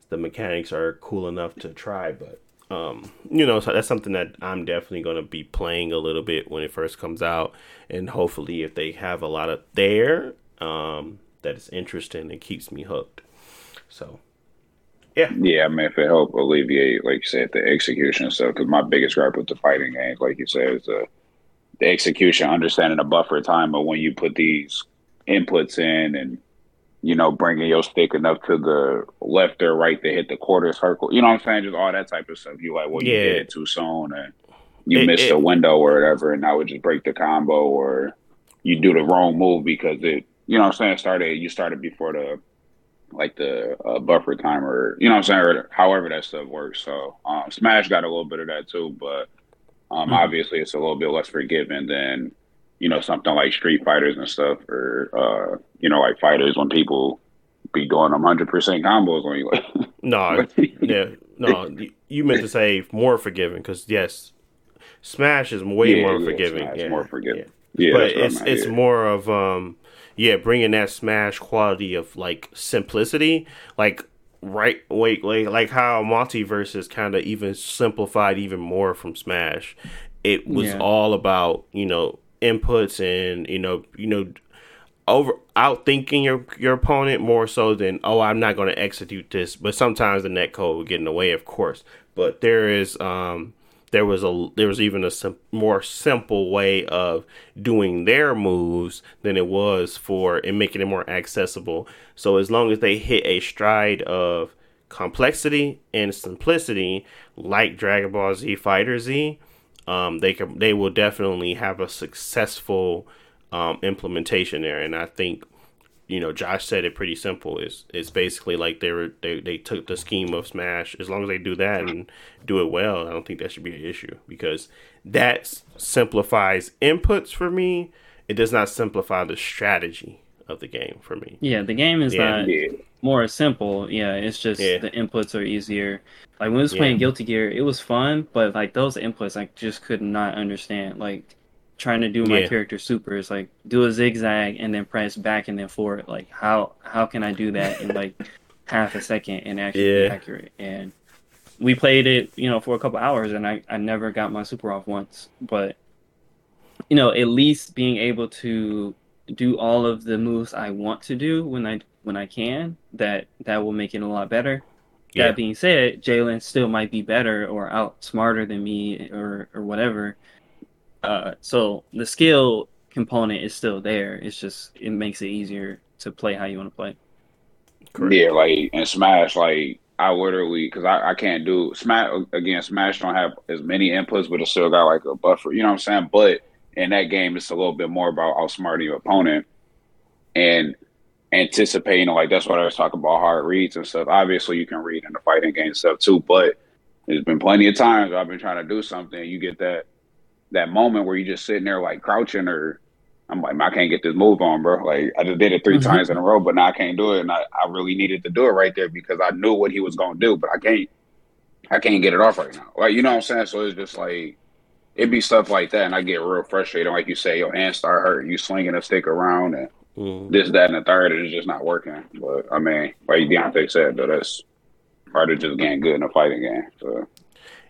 the mechanics are cool enough to try. But um, you know, so that's something that I'm definitely going to be playing a little bit when it first comes out, and hopefully, if they have a lot of there um, that is interesting, and keeps me hooked. So, yeah, yeah. I mean, if it help alleviate, like you said, the execution stuff, because my biggest gripe with the fighting games, like you said, is the the execution, understanding the buffer time, but when you put these inputs in and you know bringing your stick enough to the left or right to hit the quarter circle, you know what I'm saying? Just all that type of stuff. You like, well, you did it too soon and you it, missed it, a window or whatever, and that would just break the combo, or you do the wrong move because it, you know what I'm saying? Started you started before the like the uh, buffer timer, you know what I'm saying? Or however that stuff works. So um, Smash got a little bit of that too, but um, mm-hmm. Obviously, it's a little bit less forgiving than you know something like Street Fighters and stuff, or uh, you know like fighters when people be doing them hundred percent combos on you. no, yeah, no, you meant to say more forgiving because yes, Smash is way yeah, more yeah, forgiving. yeah, more forgiving. Yeah, but it's it's more of um yeah bringing that Smash quality of like simplicity, like right wait like like how MultiVersus is kind of even simplified even more from smash. It was yeah. all about you know inputs and you know you know over outthinking your your opponent more so than oh i'm not going to execute this. But sometimes the net code will get in the way of course. But there is um there was a there was even a sim- more simple way of doing their moves than it was for and making it more accessible. So as long as they hit a stride of complexity and simplicity, like Dragon Ball Z Fighter Z, um, they can they will definitely have a successful um, implementation there. And I think you know, Josh said it pretty simple. It's it's basically like they were they, they took the scheme of Smash. As long as they do that and do it well, I don't think that should be an issue because that simplifies inputs for me. It does not simplify the strategy of the game for me. Yeah, the game is yeah. not more simple. Yeah, it's just yeah. the inputs are easier. Like when I was playing Guilty Gear, it was fun, but like those inputs I just could not understand. Like trying to do my yeah. character super is like do a zigzag and then press back and then forward. Like how how can I do that in like half a second and actually yeah. be accurate? And we played it, you know, for a couple hours and I, I never got my super off once. But you know, at least being able to do all of the moves I want to do when I when I can, that that will make it a lot better. Yeah. That being said, Jalen still might be better or out smarter than me or or whatever. Uh, so the skill component is still there. It's just it makes it easier to play how you want to play. Correct. Yeah, like in Smash, like I literally because I, I can't do Smash again. Smash don't have as many inputs, but it still got like a buffer. You know what I'm saying? But in that game, it's a little bit more about outsmarting your opponent and anticipating. Like that's what I was talking about hard reads and stuff. Obviously, you can read in the fighting game stuff too, but there's been plenty of times I've been trying to do something. You get that that moment where you're just sitting there like crouching or I'm like, I can't get this move on, bro. Like I just did it 3 Mhm. times in a row, but now I can't do it, and I, I really needed to do it right there because I knew what he was gonna do, but I can't, I can't get it off right now. Like you know what I'm saying? So it's just like it'd be stuff like that, and I get real frustrated. Like you say, your hands start hurting, you swinging a stick around, and Mm. this, that, and the third, and it's just not working. But I mean, like Deontay said, though, that's part of just getting good in a fighting game. So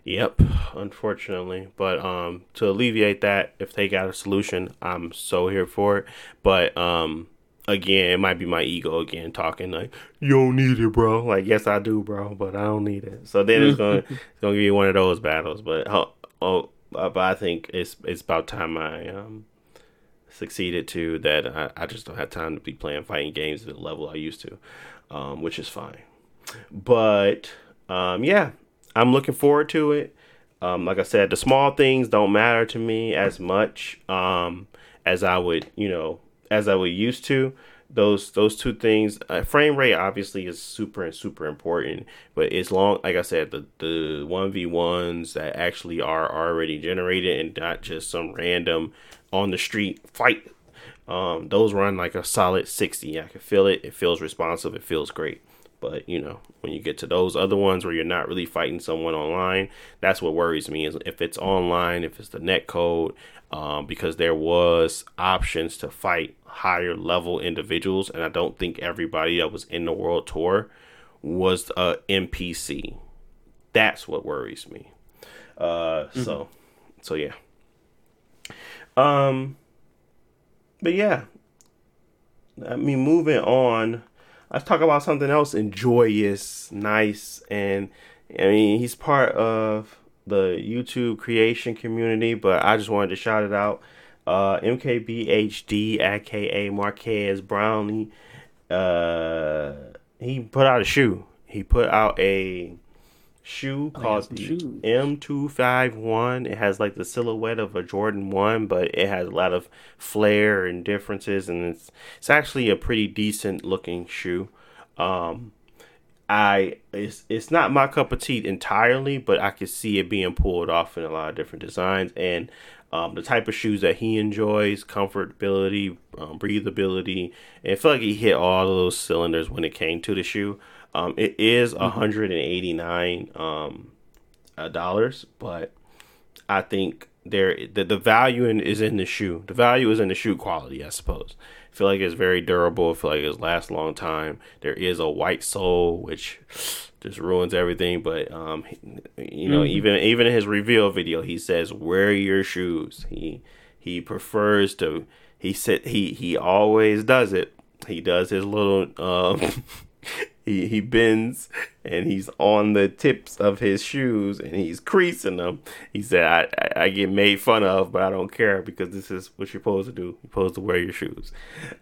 Yep, unfortunately. But um to alleviate that, if they got a solution, I'm so here for it. But um again, it might be my ego again talking like, You don't need it, bro. Like, yes I do, bro, but I don't need it. So then it's gonna it's gonna be one of those battles. But oh, oh but I think it's it's about time I um succeeded to that I, I just don't have time to be playing fighting games at the level I used to. Um, which is fine. But um yeah, I'm looking forward to it. Um, like I said, the small things don't matter to me as much um, as I would, you know, as I would used to. Those those two things, uh, frame rate obviously is super and super important, but it's long. Like I said, the the one v ones that actually are already generated and not just some random on the street fight. Um, those run like a solid sixty. I can feel it. It feels responsive. It feels great. But you know, when you get to those other ones where you're not really fighting someone online, that's what worries me. Is if it's online, if it's the net code, um, because there was options to fight higher level individuals, and I don't think everybody that was in the world tour was a NPC. That's what worries me. Uh, so, so yeah. Um, but yeah, I mean, moving on let's talk about something else enjoyous, nice, and I mean he's part of the YouTube creation community, but I just wanted to shout it out. Uh, MKBHD, aka Marques Brownlee, uh, he put out a shoe. He put out a shoe Oh, called the shoes. M251. It has like the silhouette of a Jordan 1, but it has a lot of flair and differences and it's it's actually a pretty decent looking shoe. Um I it's it's not my cup of tea entirely, but I could see it being pulled off in a lot of different designs and um, the type of shoes that he enjoys, comfortability, um, breathability, and I feel like he hit all of those cylinders when it came to the shoe. Um, it is 189 um, uh, dollars, but I think there the, the value in, is in the shoe. The value is in the shoe quality, I suppose. I feel like it's very durable. I feel like it lasts a long time. There is a white sole, which just ruins everything. But um, you know, even even in his reveal video, he says, "Wear your shoes." He he prefers to. He said he he always does it. He does his little um. he he bends and he's on the tips of his shoes and he's creasing them. He said, I, I, I get made fun of, but I don't care because this is what you're supposed to do. You're supposed to wear your shoes.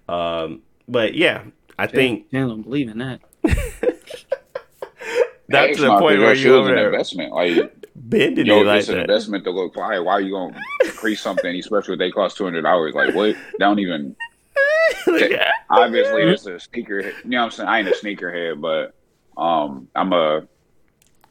Um, but yeah, I think I don't believe in that. that's Hey, the point where shoe you're an investment. Like bending Yo, it like it's an that. investment to look fire. Why are you gonna increase something, especially if they cost two hundred dollars? Like what? They don't even. Obviously, this is a sneaker. You know what I'm saying? I ain't a sneakerhead, but um, I'm a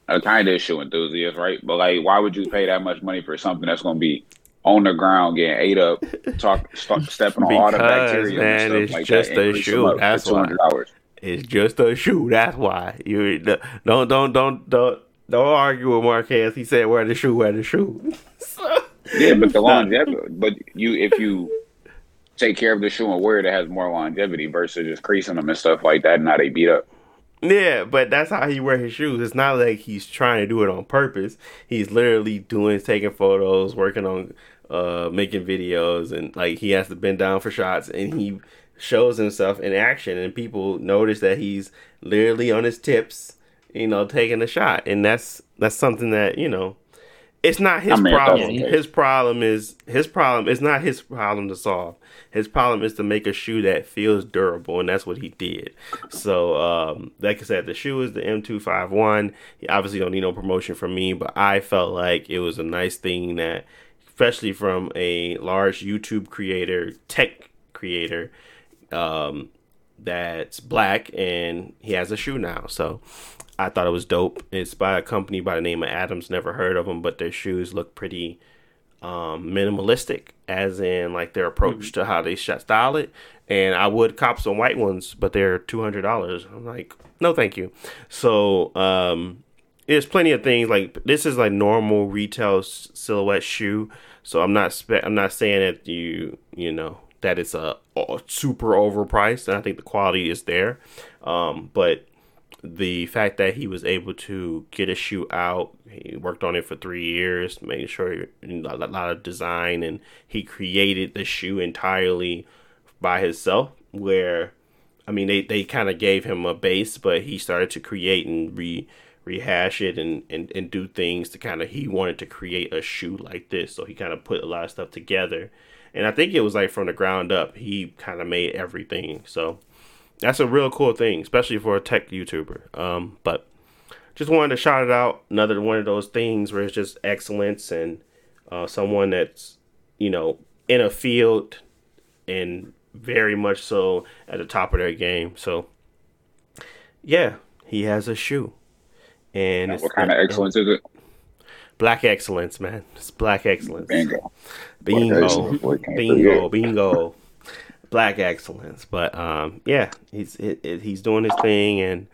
a kind of shoe enthusiast, right? But like, why would you pay that much money for something that's gonna be on the ground getting ate up, talk, st- stepping on all the Because, bacteria man, and stuff it's like just that? a shoe, that's why. $200. It's just a shoe. That's why you don't don't don't don't don't argue with Marques. He said, "Wear the shoe, wear the shoe." Yeah, but the longevity. But you, if you take care of the shoe and wear it, it has more longevity versus just creasing them and stuff like that. And now they beat up. Yeah, but that's how he wear his shoes. It's not like he's trying to do it on purpose. He's literally doing taking photos, working on uh making videos and like he has to bend down for shots and he shows himself in action and people notice that he's literally on his tips, you know, taking a shot. And that's that's something that, you know, it's not his I mean, problem. okay. His problem is his problem. It's not his problem to solve. His problem is to make a shoe that feels durable, and that's what he did. So, um, like I said, the shoe is the M251. He obviously don't need no promotion from me, but I felt like it was a nice thing that, especially from a large YouTube creator, tech creator, um, that's black, and he has a shoe now. So, I thought it was dope. It's by a company by the name of Atoms. Never heard of them, but their shoes look pretty um, minimalistic, as in like their approach mm-hmm. to how they style it. And I would cop some white ones, but they're two hundred dollars. I'm like, no, thank you. So um, there's plenty of things like this is like normal retail silhouette shoe. So I'm not spe- I'm not saying that you you know that it's a, a super overpriced, and I think the quality is there. Um, but the fact that he was able to get a shoe out, he worked on it for three years, making sure a lot of design, and he created the shoe entirely by himself. Where, I mean, they, they kind of gave him a base, but he started to create and re rehash it and, and, and do things to kind of he wanted to create a shoe like this so he kind of put a lot of stuff together and i think it was like from the ground up he kind of made everything so that's a real cool thing, especially for a tech YouTuber. Um, but just wanted to shout it out. Another one of those things where it's just excellence and uh, someone that's you know in a field and very much so at the top of their game. So yeah, he has a shoe. And what kind of excellence is it? Black excellence, man. It's black excellence. Bingo. Bingo. Bingo. Bingo black excellence. But um, yeah, he's it, it, he's doing his thing, and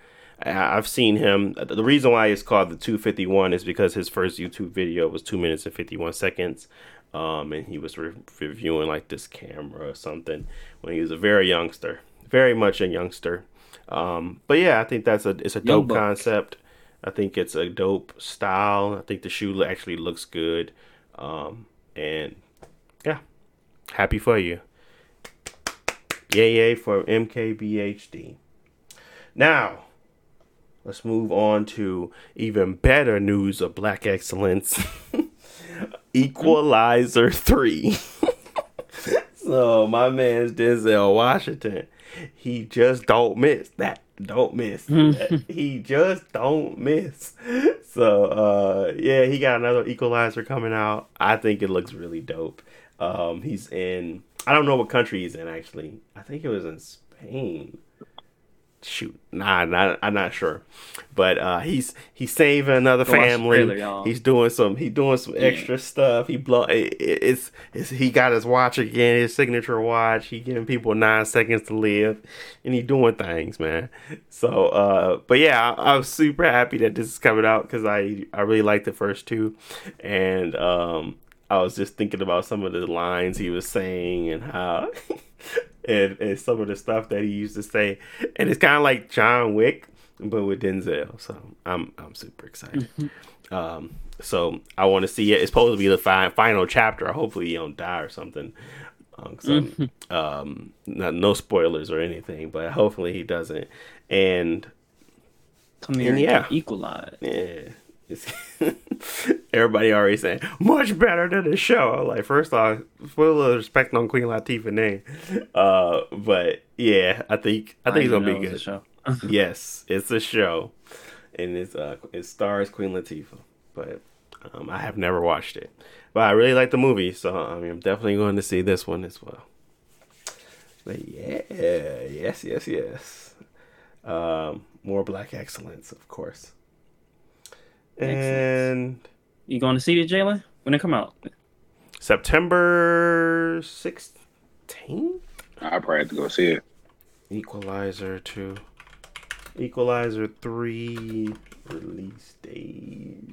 I've seen him. The reason why it's called the 251 is because his first YouTube video was two minutes and 51 seconds. Um, and he was re- reviewing like this camera or something when he was a very youngster, very much a youngster. Um, but yeah, I think that's a it's a dope concept. I think it's a dope style. I think the shoe actually looks good. Um, and yeah, happy for you. Yay, for MKBHD. Now, let's move on to even better news of black excellence Equalizer 3. so, my man's Denzel Washington, he just don't miss that. Don't miss. he just don't miss. So, uh, yeah, he got another Equalizer coming out. I think it looks really dope. Um, he's in I don't know what country he's in actually. I think it was in Spain. Shoot, nah, not, I'm not sure, but uh, he's he's saving another Go family. Trailer, he's doing some he's doing some extra yeah. stuff. He blow it, it's, it's he got his watch again, his signature watch. He giving people nine seconds to live, and he doing things, man. So, uh, but yeah, I, I'm super happy that this is coming out because I I really like the first two, and um, I was just thinking about some of the lines he was saying and how and, and some of the stuff that he used to say. And it's kind of like John Wick, but with Denzel. So I'm I'm super excited. Mm-hmm. Um, so I want to see it. It's supposed to be the fi- final chapter. Hopefully he don't die or something. Um, so, mm-hmm. um, not, no spoilers or anything, but hopefully he doesn't. And come here, and yeah, equalize. Yeah. Everybody already saying much better than the show. Like first off, full of respect on Queen Latifah name, uh, but yeah, I think I think I it's gonna be good. show. yes, it's a show, and it's uh it stars Queen Latifah, but um, I have never watched it, but I really like the movie, so I mean I'm definitely going to see this one as well. But yeah, yes, yes, yes. Um, more black excellence, of course. And you going to see it, Jalen? When it come out? September sixteenth. I probably have to go see it. Equalizer two. Equalizer three release date.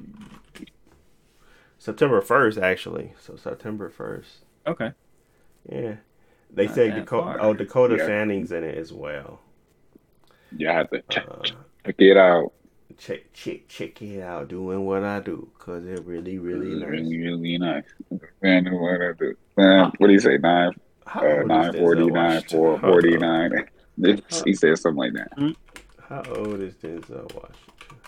September first, actually. So September first. Okay. Yeah. They Not say Dakota. Oh, Dakota yeah. Fanning's in it as well. Yeah, I have to check, uh, check it out check check check it out doing what I do because it really really nice. Really really nice. Man, what I do. Man, what do you say? Nine uh, nine forty nine four forty nine. he said something like that. Hmm? How old is Denzel Washington?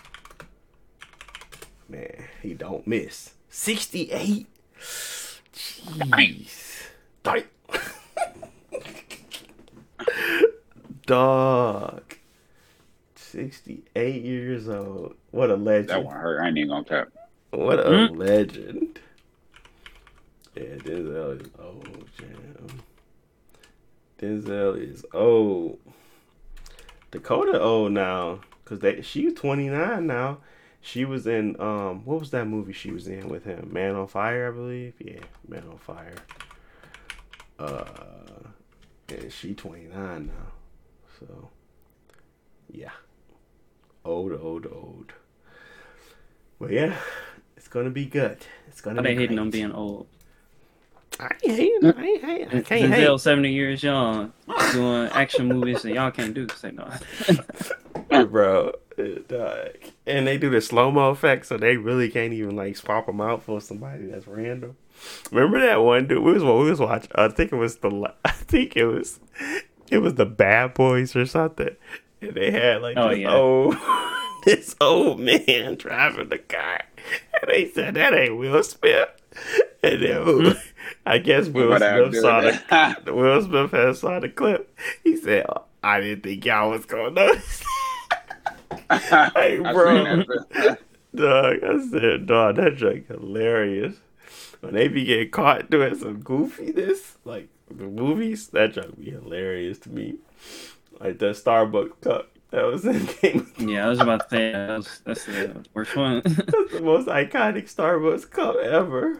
Man, he don't miss. Sixty eight. Jeez. Dog. 68 years old. What a legend. That one hurt. I ain't even gonna tap. What a mm-hmm. legend. Yeah, Denzel is old, jam. Denzel is old. Dakota old now, cause they she's 29 now, She was in um what was that movie she was in with him? Man on Fire, I believe. Yeah, Man on Fire. Uh, and she twenty nine now, so yeah, old, old, old. But yeah, it's gonna be good. It's gonna. How be they hating on being old? I ain't hating. I ain't hating. I can't hate. Denzel, seventy years young, doing action movies, and y'all can't do say no. bro. uh, dog. And they do the slow mo effect, so they really can't even like swap them out for somebody that's random. Remember that one dude? We was we was watching. I think it was the. I think it was. It was the Bad Boys or something, and they had like Oh, this yeah. old this old man driving the car, and they said that ain't Will Smith. And then? I guess Will But Smith do saw the. Will Smith had saw the clip. He said, "Oh, "I didn't think y'all was gonna notice." Hey, I bro. seen that. Uh, dog, I said, dog, that joke hilarious. When they be getting caught doing some goofiness, like the movies, that joke be hilarious to me. Like the Starbucks cup that was in Game. yeah, I was about to say that was, that's the worst one. That's the most iconic Starbucks cup ever.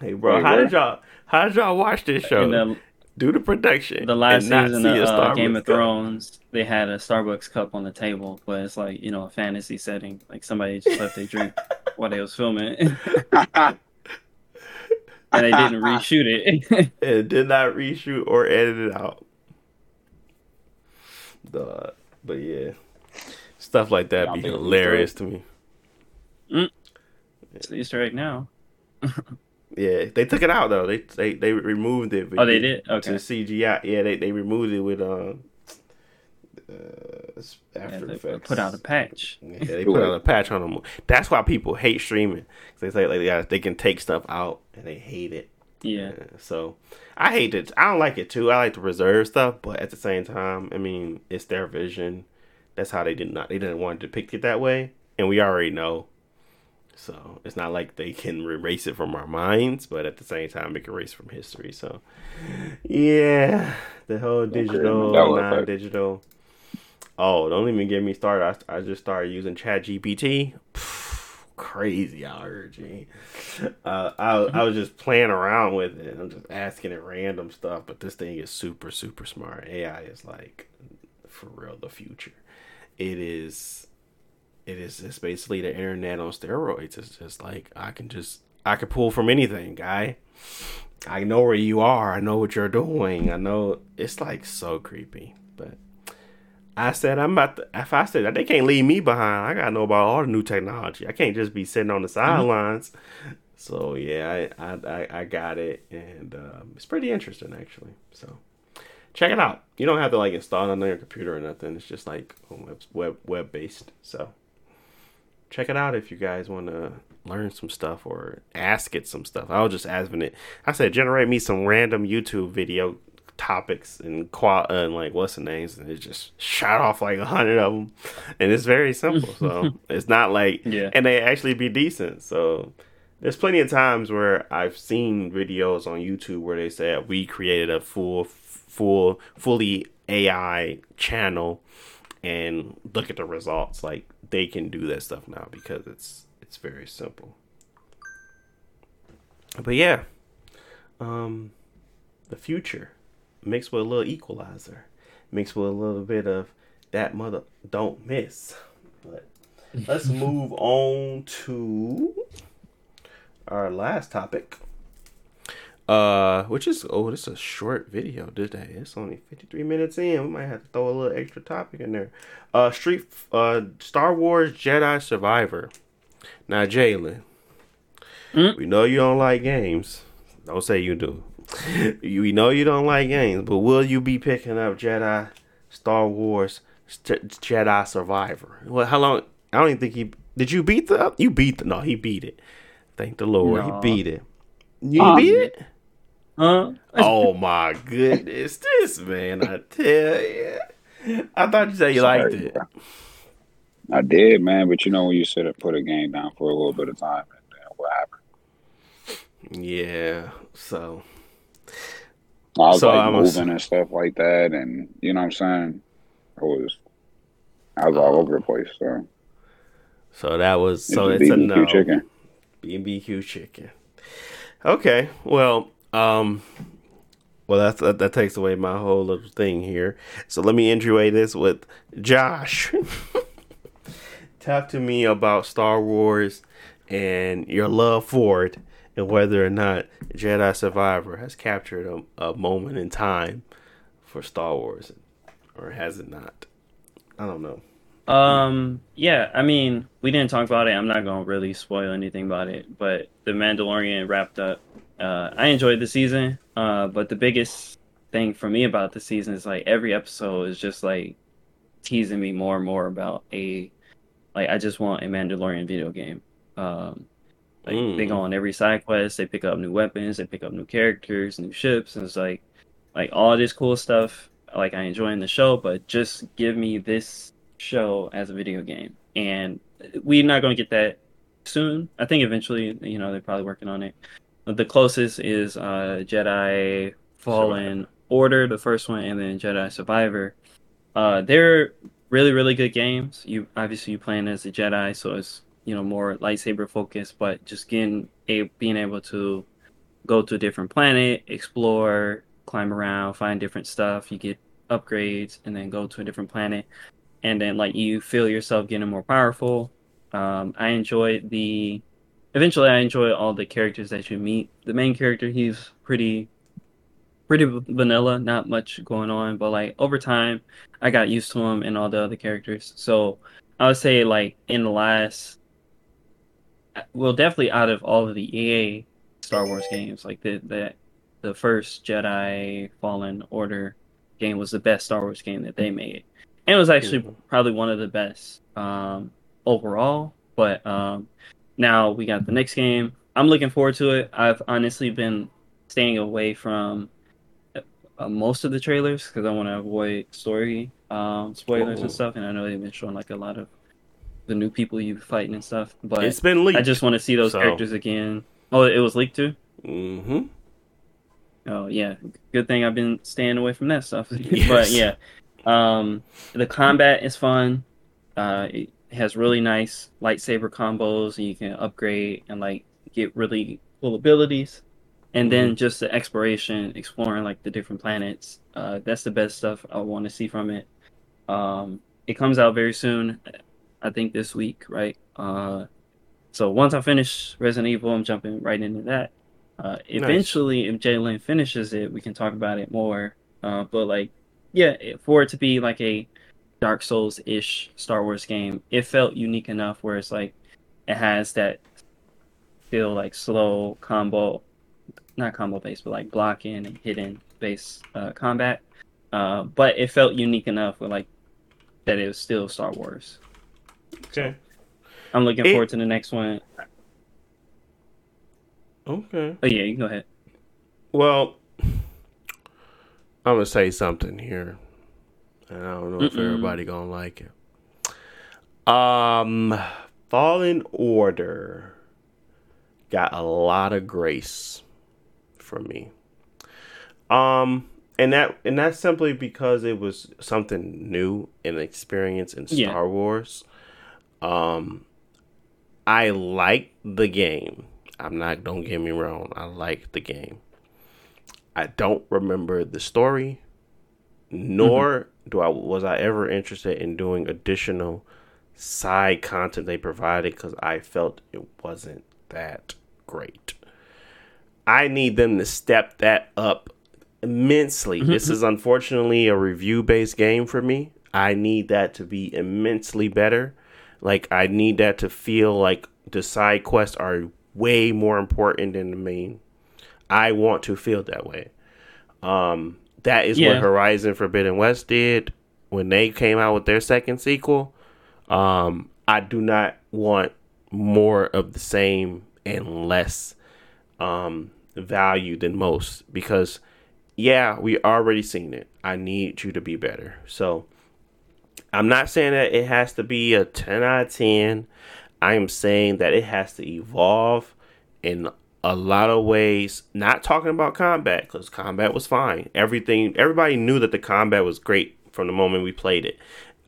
Hey, bro, Wait, how what? did y'all? How did y'all watch this show? The, Do the production. the last season of uh, Game of cup? Thrones, they had a Starbucks cup on the table, but it's like you know a fantasy setting. Like somebody just left their drink while they was filming, and they didn't reshoot it. and did not reshoot or edit it out. The but yeah, stuff like that be hilarious to me. it's an Easter egg now. Yeah, they took it out though. They they they removed it. Oh, they did. Okay. to. CGI. Yeah, they they removed it with um uh, After they Effects. put out a patch. Yeah, they put out a patch on them. That's why people hate streaming. They say like they, got, they can take stuff out and they hate it. Yeah. Yeah, so I hate it. I don't like it too. I like to reserve stuff, but at the same time, I mean, it's their vision. That's how they did not. They didn't want to depict it that way, and we already know. So it's not like they can erase it from our minds, but at the same time, it can erase from history. So yeah, the whole digital, non-digital. Oh, don't even get me started. I, I just started using Chat GPT. Crazy out. Uh, I I was just playing around with it. I'm just asking it random stuff, but this thing is super super smart. AI is like for real the future. It is. It is just basically the internet on steroids. It's just like I can just I can pull from anything, guy. I know where you are. I know what you're doing. I know it's like so creepy, but I said I'm about to. If I said that they can't leave me behind, I gotta know about all the new technology. I can't just be sitting on the sidelines. So yeah, I I, I, I got it, and um, it's pretty interesting actually. So check it out. You don't have to like install it on your computer or nothing. It's just like web web web based. So check it out if you guys want to learn some stuff or ask it some stuff. I was just asking it. I said generate me some random YouTube video topics and qual and like what's the names? And it just shot off like a hundred of them and it's very simple so it's not like Yeah. and they actually be decent so there's plenty of times where I've seen videos on YouTube where they said we created a full full fully AI channel and look at the results. Like they can do that stuff now because it's it's very simple. But yeah um the future mixed with a little equalizer mixed with a little bit of that mother don't miss. But let's move on to our last topic uh which is oh this is a short video today. It's only 53 minutes in. We might have to throw a little extra topic in there. Uh street uh star wars jedi survivor. Now jalen we know you don't like games. Don't say you do we know you don't like games but will you be picking up jedi star wars St- jedi survivor well how long i don't even think he did you beat the you beat the no he beat it thank the lord No. he beat it you Um, beat it Huh? oh my goodness, this man! I tell you, I thought you said you liked Sorry, it. bro. I did, man, but you know when you sit and put a game down for a little bit of time, and then what happened? Yeah, so I was So like I'm a- moving and stuff like that, and you know what I'm saying. I was, I was all over the place. So So that was so It's it's a no. chicken. BBQ chicken. Okay, well, um, well that's, that that takes away my whole little thing here. So let me intro this with Josh. Talk to me about Star Wars and your love for it, and whether or not Jedi Survivor has captured a, a moment in time for Star Wars, or has it not? I don't know. Um, yeah, I mean, we didn't talk about it. I'm not gonna really spoil anything about it, but The Mandalorian wrapped up. Uh, I enjoyed the season, uh, but the biggest thing for me about the season is like every episode is just like teasing me more and more about a like I just want a Mandalorian video game. Um, like they Mm. go on every side quest, they pick up new weapons, they pick up new characters, new ships, and it's like like all this cool stuff. Like I enjoy in the show, but just give me this show as a video game, and we're not going to get that soon. I think eventually, you know, they're probably working on it. The closest is uh, Jedi Fallen Order, the first one, and then Jedi Survivor. Uh, they're really, really good games. You obviously you playing as a Jedi, so it's you know more lightsaber focused, but just getting a being able to go to a different planet, explore, climb around, find different stuff. You get upgrades, and then go to a different planet, and then like you feel yourself getting more powerful. Um, I enjoyed the. Eventually, I enjoy all the characters that you meet. The main character, he's pretty, pretty vanilla, not much going on. But like over time, I got used to him and all the other characters. So I would say like in the last, well, definitely out of all of the EA Star Wars games, like the the the first Jedi Fallen Order game was the best Star Wars game that they made, and it was actually Mhm. probably one of the best um, overall. But um, now we got the next game. I'm looking forward to it. I've honestly been staying away from uh, most of the trailers because I want to avoid story um, spoilers Oh. and stuff. And I know they've been showing like a lot of the new people you fighting and stuff. But it's been leaked. I just want to see those so- characters again. Oh, it was leaked too. Mm-hmm. Oh yeah, good thing I've been staying away from that stuff. but yeah, um, the combat is fun. Uh, it has really nice lightsaber combos, and you can upgrade and like get really cool abilities. And then just the exploration, exploring like the different planets. Uh, that's the best stuff I want to see from it. Um, it comes out very soon, I think this week, right? Uh, so once I finish Resident Evil, I'm jumping right into that. Uh, eventually, if Jalen finishes it, we can talk about it more. Uh, but like, yeah, for it to be like a Dark Souls ish Star Wars game, it felt unique enough where it's like it has that feel like slow combo, not combo based, but like blocking and hitting based uh, combat. Uh, but it felt unique enough with like that it was still Star Wars. Okay. I'm looking It- forward to the next one. Okay. Oh yeah, you can go ahead. Well, I'm gonna say something here, and I don't know if Mm-mm. everybody gonna like it. Um, Fallen Order got a lot of grace from me. Um, and that and that's simply because it was something new and experience in Star Yeah. Wars. Um, I like the game. I'm not. Don't get me wrong. I like the game. I don't remember the story, nor do I was I ever interested in doing additional side content they provided because I felt it wasn't that great. I need them to step that up immensely. This is unfortunately a review based game for me. I need that to be immensely better. Like I need that to feel like the side quests are way more important than the main. I want to feel that way. Um, that is what Horizon Forbidden West did when they came out with their second sequel. Um, I do not want more of the same and less um, value than most because, yeah, we already seen it. I need you to be better. So, I'm not saying that it has to be a 10 out of 10. I am saying that it has to evolve in a lot of ways. Not talking about combat because combat was fine. Everything, everybody knew that the combat was great from the moment we played it.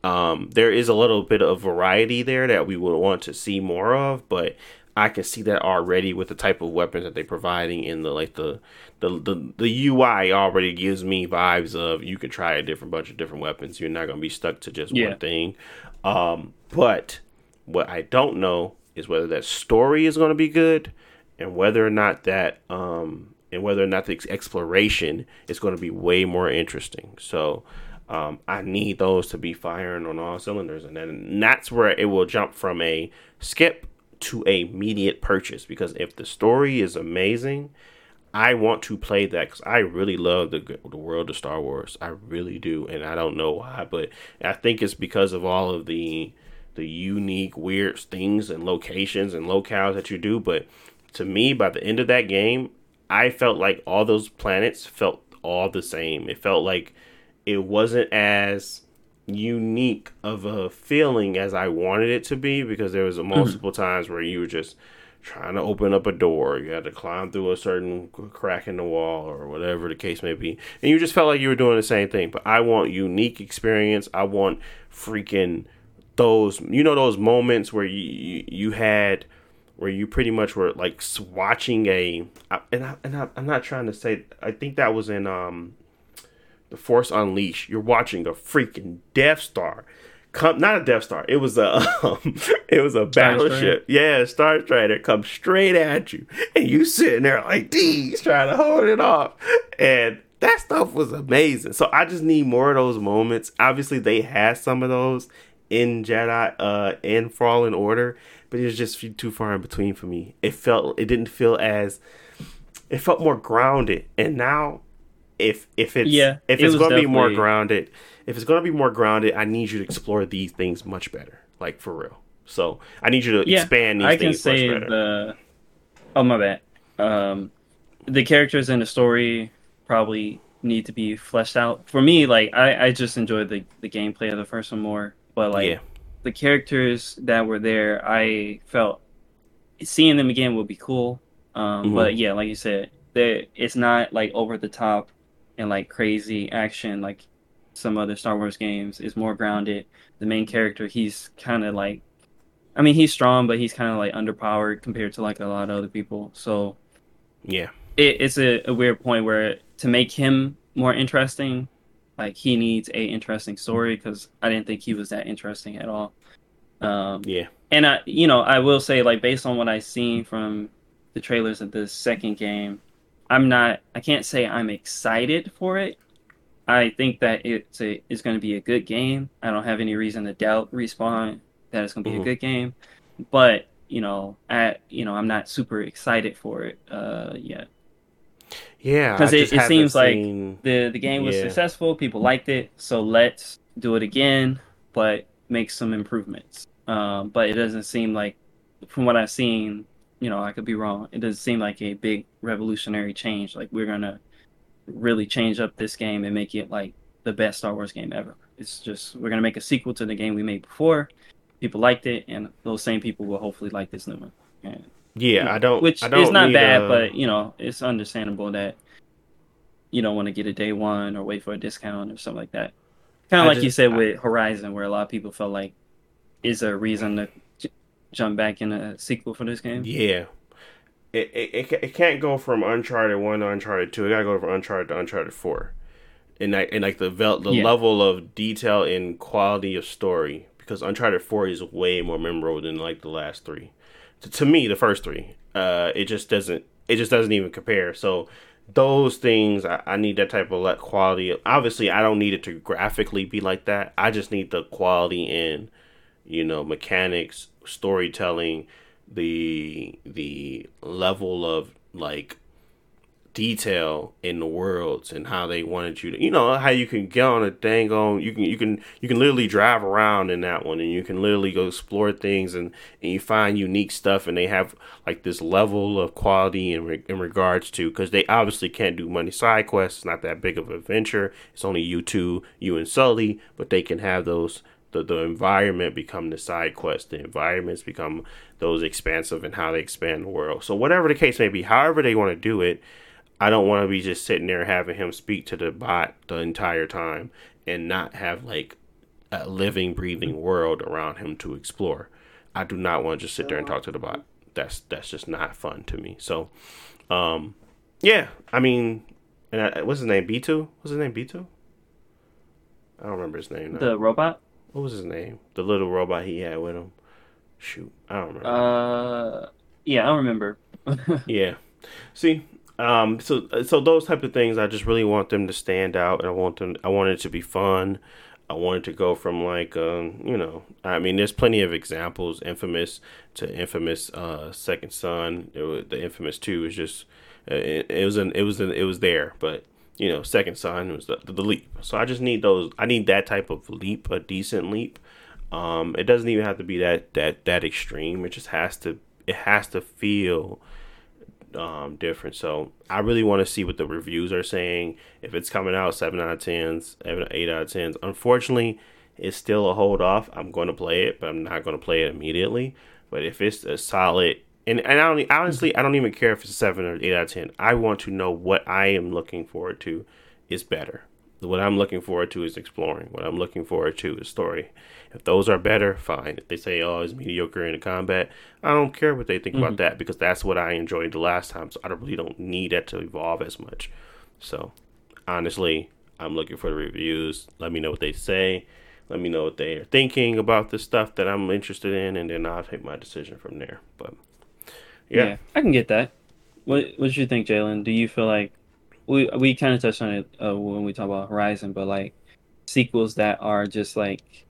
Um, there is a little bit of variety there that we would want to see more of, but I can see that already with the type of weapons that they're providing in the like the the the, the UI already gives me vibes of you can try a different bunch of different weapons. You're not gonna be stuck to just Yeah. one thing. Um, but what I don't know is whether that story is gonna be good and whether or not that um and whether or not the exploration is going to be way more interesting. So um, I need those to be firing on all cylinders, and then and that's where it will jump from a skip to a immediate purchase. Because if the story is amazing, I want to play that because I really love the the world of Star Wars. I really do, and I don't know why, but I think it's because of all of the the unique, weird things and locations and locales that you do. But to me, by the end of that game, I felt like all those planets felt all the same. It felt like it wasn't as unique of a feeling as I wanted it to be because there was a multiple times where you were just trying to open up a door. You had to climb through a certain crack in the wall or whatever the case may be. And you just felt like you were doing the same thing. But I want unique experience. I want freaking those you know those moments where you you, you had where you pretty much were like s- watching a and I, and I, I'm not trying to say I think that was in um the Force Unleashed. You're watching a freaking Death Star. Come, not a Death Star. It was a, um, it was a battleship. Yeah, Star Destroyer comes straight at you, and you sitting there like these trying to hold it off, and that stuff was amazing. So I just need more of those moments. Obviously, they had some of those in Jedi, uh, in Fallen Order, but it was just too far in between for me. It felt, it didn't feel as, it felt more grounded, and now if if it's Yeah, if it's was going to be more grounded, if it's going to be more grounded, I need you to explore these things much better, like for real. So I need you to yeah, expand these I can say much better. the. Oh my bad. Um, the characters in the story probably need to be fleshed out. For me, like I, I just enjoyed the the gameplay of the first one more, but like yeah, the characters that were there, I felt seeing them again would be cool. Um, Mhm. But yeah, like you said, it's not like over the top and like crazy action like some other Star Wars games. Is more grounded. The main character, he's kind of like, I mean, he's strong, but he's kind of like underpowered compared to like a lot of other people. So yeah, it, it's a, a weird point where to make him more interesting, like he needs a interesting story because I didn't think he was that interesting at all. Um, yeah, and I, you know, I will say like based on what I've seen from the trailers of the second game, I'm not. I can't say I'm excited for it. I think that it's a it's going to be a good game. I don't have any reason to doubt respawn that it's going to be Mhm. a good game, but you know, I you know, I'm not super excited for it uh, yet. Yeah, because it- it seems like the The game was Yeah. successful. People liked it, so let's do it again, but make some improvements. Um, but it doesn't seem like, from what I've seen, you know, I could be wrong. It doesn't seem like a big revolutionary change. Like we're gonna really change up this game and make it like the best Star Wars game ever. It's just we're gonna make a sequel to the game we made before. People liked it, and those same people will hopefully like this new one. And, yeah, I don't. which I don't is not bad, a- but you know, it's understandable that you don't want to get a day one or wait for a discount or something like that. Kind of like you said I- with Horizon, where a lot of people felt like, is there a reason to jump back in a sequel for this game? Yeah. It, it, it, it can't go from Uncharted 1 to Uncharted 2. It gotta go from Uncharted to Uncharted 4. And, like, and like the vel- the Yeah. level of detail and quality of story. Because Uncharted 4 is way more memorable than like the last three. To, to me, the first three. Uh, it just doesn't it just doesn't even compare. So those things I, I need that type of like quality. Obviously I don't need it to graphically be like that. I just need the quality in you know mechanics storytelling the the level of like detail in the worlds and how they wanted you to you know how you can get on a dang on you can you can you can literally drive around in that one and you can literally go explore things and and you find unique stuff and they have like this level of quality in, re- in regards to because they obviously can't do money side quests it's not that big of an adventure it's only you two you and sully but they can have those the, the environment become the side quest the environments become those expansive and how they expand the world so whatever the case may be however they want to do it i don't want to be just sitting there having him speak to the bot the entire time and not have like a living, breathing world around him to explore. I do not want to just sit there and talk to the bot. That's that's just not fun to me. So, um, yeah, I mean, and I, what's his name? B two. What's his name? B two. I don't remember his name. Now. The robot. What was his name? The little robot he had with him. Shoot, I don't remember. Uh, yeah, I don't remember. yeah. See, um, so so those type of things, I just really want them to stand out, and I want them. I want it to be fun. I wanted to go from like, um, you know, I mean, there's plenty of examples. Infamous to Infamous uh, Second Son. Was, the Infamous Two is just uh, it, it, was an it was an, it was there, but you know, Second Son was the, the leap. So I just need those. I need that type of leap, a decent leap. Um, it doesn't even have to be that that that extreme. It just has to. It has to feel um, different. So I really want to see what the reviews are saying. If it's coming out seven out of tens, eight out of tens. Unfortunately, it's still a hold off. I'm going to play it, but I'm not going to play it immediately. But if it's a solid, and, and I don't honestly, I don't even care if it's a seven or eight out of ten. I want to know what I am looking forward to is better. What I'm looking forward to is exploring. What I'm looking forward to is story. If those are better, fine. If they say, oh, it's mediocre in the combat, I don't care what they think mm-hmm. about that because that's what I enjoyed the last time. So I really don't need that to evolve as much. So honestly, I'm looking for the reviews. Let me know what they say. Let me know what they are thinking about the stuff that I'm interested in, and then I'll take my decision from there. But yeah, yeah I can get that. What What do you think, Jalen? Do you feel like we we kind of touched on it uh, when we talk about Horizon, but like sequels that are just like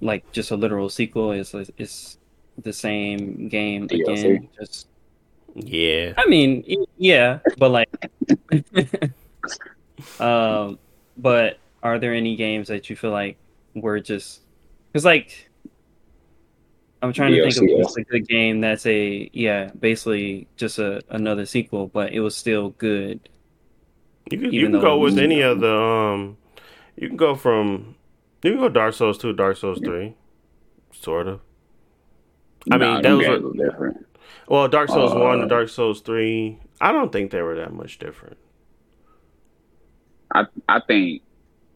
like just a literal sequel is is the same game DLC. again. Just yeah. I mean, yeah, but like, um, but are there any games that you feel like were just because like I'm trying DLC, to think of yeah. a good game that's a yeah, basically just a another sequel, but it was still good. You can, you can go with any of the um, you can go from you can go Dark Souls two, Dark Souls three, sort of. I nah, mean, those are different. Well, Dark Souls uh, one, Dark Souls three. I don't think they were that much different. I I think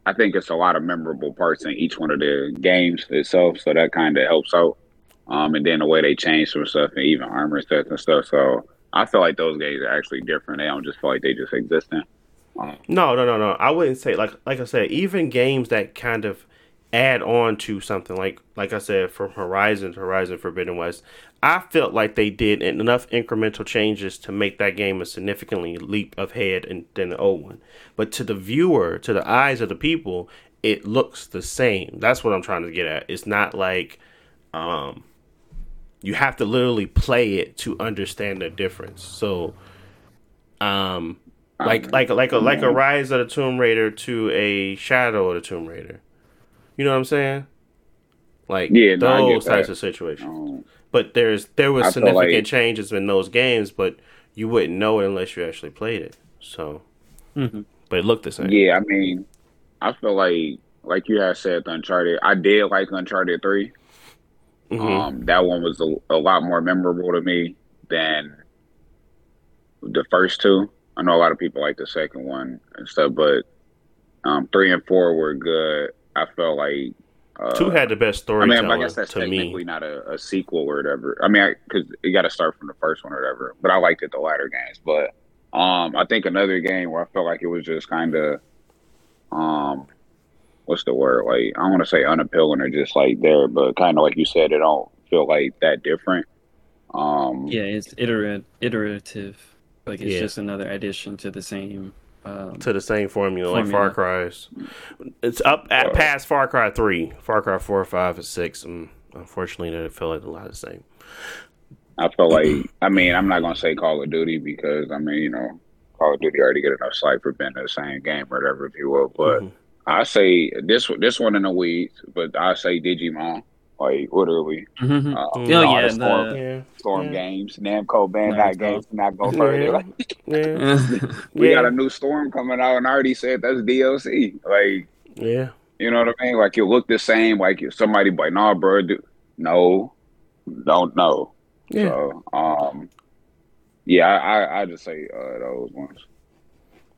I think it's a lot of memorable parts in each one of the games itself, so that kind of helps out. Um, and then the way they change some stuff and even armor sets and stuff. So I feel like those games are actually different. They don't just feel like they just exist in. Um, no, no, no, no. I wouldn't say like like I said, even games that kind of add on to something like like I said from Horizon to Horizon Forbidden West, I felt like they did enough incremental changes to make that game a significantly leap ahead in, than the old one. But to the viewer, to the eyes of the people, it looks the same. That's what I'm trying to get at. It's not like um, you have to literally play it to understand the difference. So um, like like like a like a Rise of the Tomb Raider to a Shadow of the Tomb Raider you know what I'm saying? Like yeah, no, those types of situations. Um, but there's there was I significant like, changes in those games, but you wouldn't know it unless you actually played it. So, mm-hmm. but it looked the same. Yeah, I mean, I feel like like you have said, Uncharted. I did like Uncharted 3 mm-hmm. Um, that one was a, a lot more memorable to me than the first two. I know a lot of people like the second one and stuff, but um, three and four were good. I felt like uh, two had the best story. I mean, I guess that's technically me. not a, a, sequel or whatever. I mean, because you got to start from the first one or whatever. But I liked it the latter games. But um, I think another game where I felt like it was just kind of um, what's the word? Like I don't want to say unappealing or just like there, but kind of like you said, it don't feel like that different. Um, yeah, it's iterative. Iterative. Like it's yeah. just another addition to the same um, to the same formula, formula, like Far Cry's. It's up at past Far Cry three, Far Cry four, five, and six. And unfortunately, they feel like a lot of the same. I feel like I mean I'm not gonna say Call of Duty because I mean you know Call of Duty already get enough slack for being the same game or whatever if you will, but mm-hmm. I say this this one in the weeds, but I say Digimon. Like literally, mm-hmm. uh, oh yeah, Storm, the, yeah, Storm yeah. Games, Namco Bandai Games, not go further. Yeah. we got a new Storm coming out, and I already said that's DLC. Like, yeah, you know what I mean? Like, you look the same. Like, if somebody like, nah, bro, do, no, don't know. Yeah. So, um, yeah, I, I, I just say uh, those ones.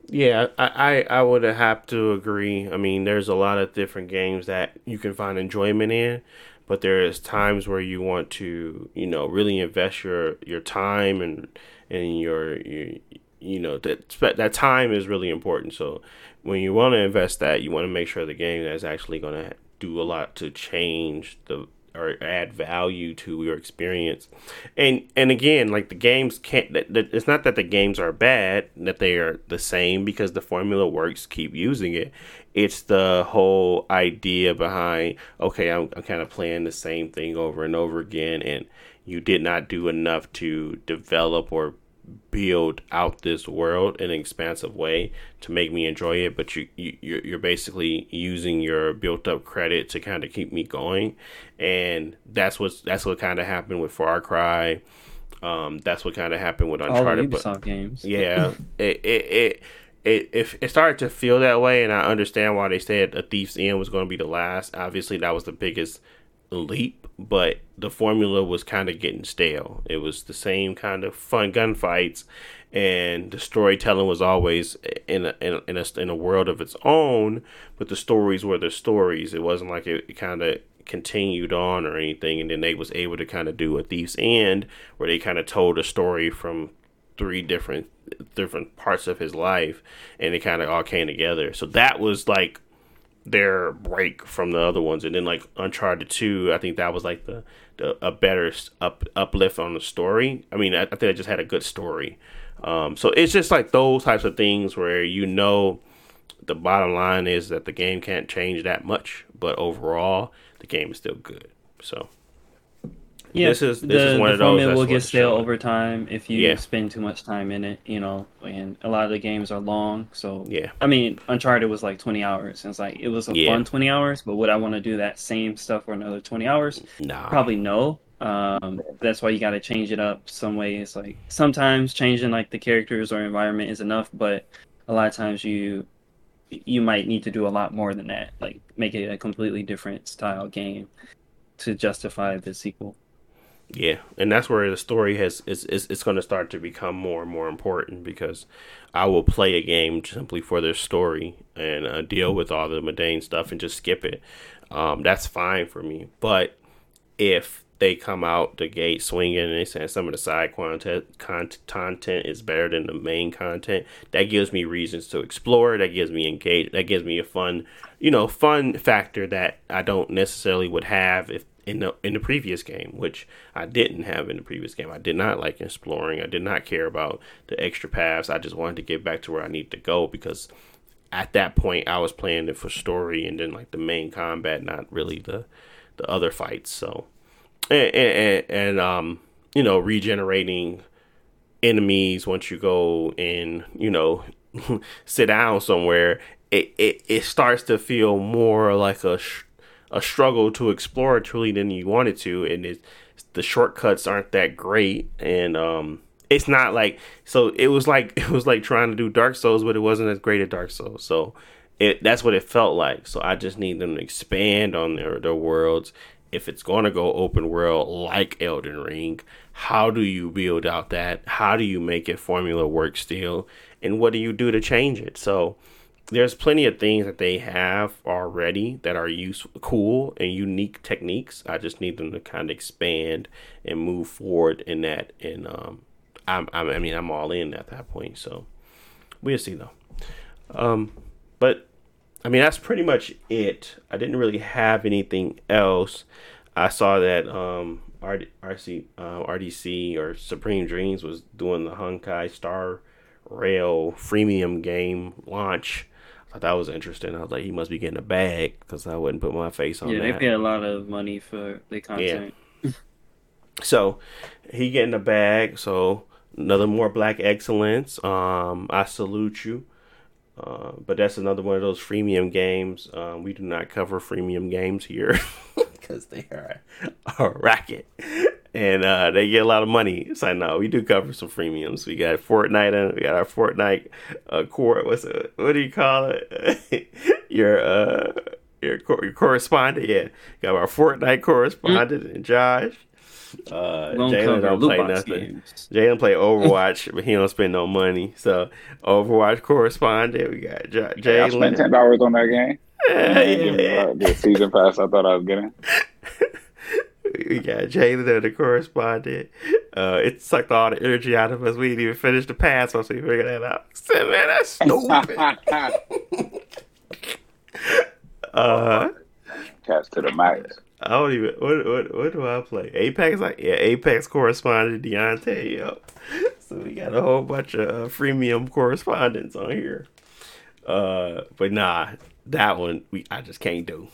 Yeah, I, I, I would have to agree. I mean, there's a lot of different games that you can find enjoyment in, but there is times where you want to, you know, really invest your your time and and your, your you know that that time is really important. So when you want to invest that, you want to make sure the game is actually going to do a lot to change the or add value to your experience. And and again, like the games can't. It's not that the games are bad; that they are the same because the formula works. Keep using it. It's the whole idea behind. Okay, I'm, I'm kind of playing the same thing over and over again, and you did not do enough to develop or build out this world in an expansive way to make me enjoy it but you, you you're basically using your built up credit to kind of keep me going. And that's what's that's what kind of happened with Far Cry. Um that's what kind of happened with Uncharted All Ubisoft games. Yeah. It, it it it, it, it started to feel that way, and I understand why they said A Thief's End was going to be the last. Obviously, that was the biggest leap, but the formula was kind of getting stale. It was the same kind of fun gunfights, and the storytelling was always in a, in a, in a, in a world of its own. But the stories were the stories. It wasn't like it, it kind of continued on or anything. And then they was able to kind of do a Thief's End, where they kind of told a story from three different different parts of his life, and it kind of all came together. So that was like their break from the other ones. And then like Uncharted Two, I think that was like the, the a better up uplift on the story. I mean, I, I think it just had a good story. Um, so it's just like those types of things where you know the bottom line is that the game can't change that much, but overall the game is still good. So yeah, this is this the, is one of those. will get stale over time if you yeah. spend too much time in it. You know, and a lot of the games are long. So yeah, I mean, Uncharted was like twenty hours. And it's like it was a yeah. fun twenty hours, but would I want to do that same stuff for another twenty hours? Nah, probably no. Um, that's why you got to change it up some ways. Like sometimes changing like the characters or environment is enough, but a lot of times you you might need to do a lot more than that. Like make it a completely different style game to justify the sequel. Yeah, and that's where the story has is is it's going to start to become more and more important because I will play a game simply for their story and uh, deal with all the mundane stuff and just skip it. Um, that's fine for me. But if they come out the gate swinging and they say some of the side content content is better than the main content, that gives me reasons to explore. That gives me engage. That gives me a fun, you know, fun factor that I don't necessarily would have if in the in the previous game, which I didn't have in the previous game. I did not like exploring. I did not care about the extra paths. I just wanted to get back to where I need to go because at that point I was playing it for story and then like the main combat, not really the the other fights. So and and, and um you know regenerating enemies once you go and you know sit down somewhere it, it, it starts to feel more like a a struggle to explore truly than you wanted to, and it, the shortcuts aren't that great, and um, it's not like so. It was like it was like trying to do Dark Souls, but it wasn't as great as Dark Souls. So it that's what it felt like. So I just need them to expand on their their worlds. If it's going to go open world like Elden Ring, how do you build out that? How do you make it formula work still? And what do you do to change it? So there's plenty of things that they have already that are useful, cool, and unique techniques. I just need them to kind of expand and move forward in that. And um, I'm, I'm, I mean, I'm all in at that point. So we'll see though. Um, but I mean, that's pretty much it. I didn't really have anything else. I saw that um, RC, uh, RDC or Supreme Dreams was doing the Honkai Star Rail freemium game launch I thought that was interesting. I was like, he must be getting a bag because I wouldn't put my face on yeah, that. They pay a lot of money for the content. Yeah. so he getting a bag. So another more black excellence. Um, I salute you. Uh, but that's another one of those freemium games. Um, we do not cover freemium games here because they are a racket and uh, they get a lot of money. So no, we do cover some freemiums. We got Fortnite, and we got our Fortnite uh, core. What's it? What do you call it? your uh, your, your correspondent. Yeah, got our Fortnite correspondent mm-hmm. and Josh. Uh, We don't Jalen cover don't play box nothing. games. Jalen play Overwatch, but he don't spend no money. So Overwatch correspondent, we got J- Yeah, I spent ten dollars on that game. Yeah, yeah, yeah. uh, the season pass I thought I was getting. We got Jalen the correspondent. Uh, it sucked all the energy out of us. We didn't even finish the pass once we figured that out. I said, man, that's stupid. uh, Cast to the max. I don't even. What, what what do I play? Apex, like yeah, Apex correspondent Deontay. Yo. So we got a whole bunch of uh, freemium correspondents on here. Uh, but nah, that one we I just can't do.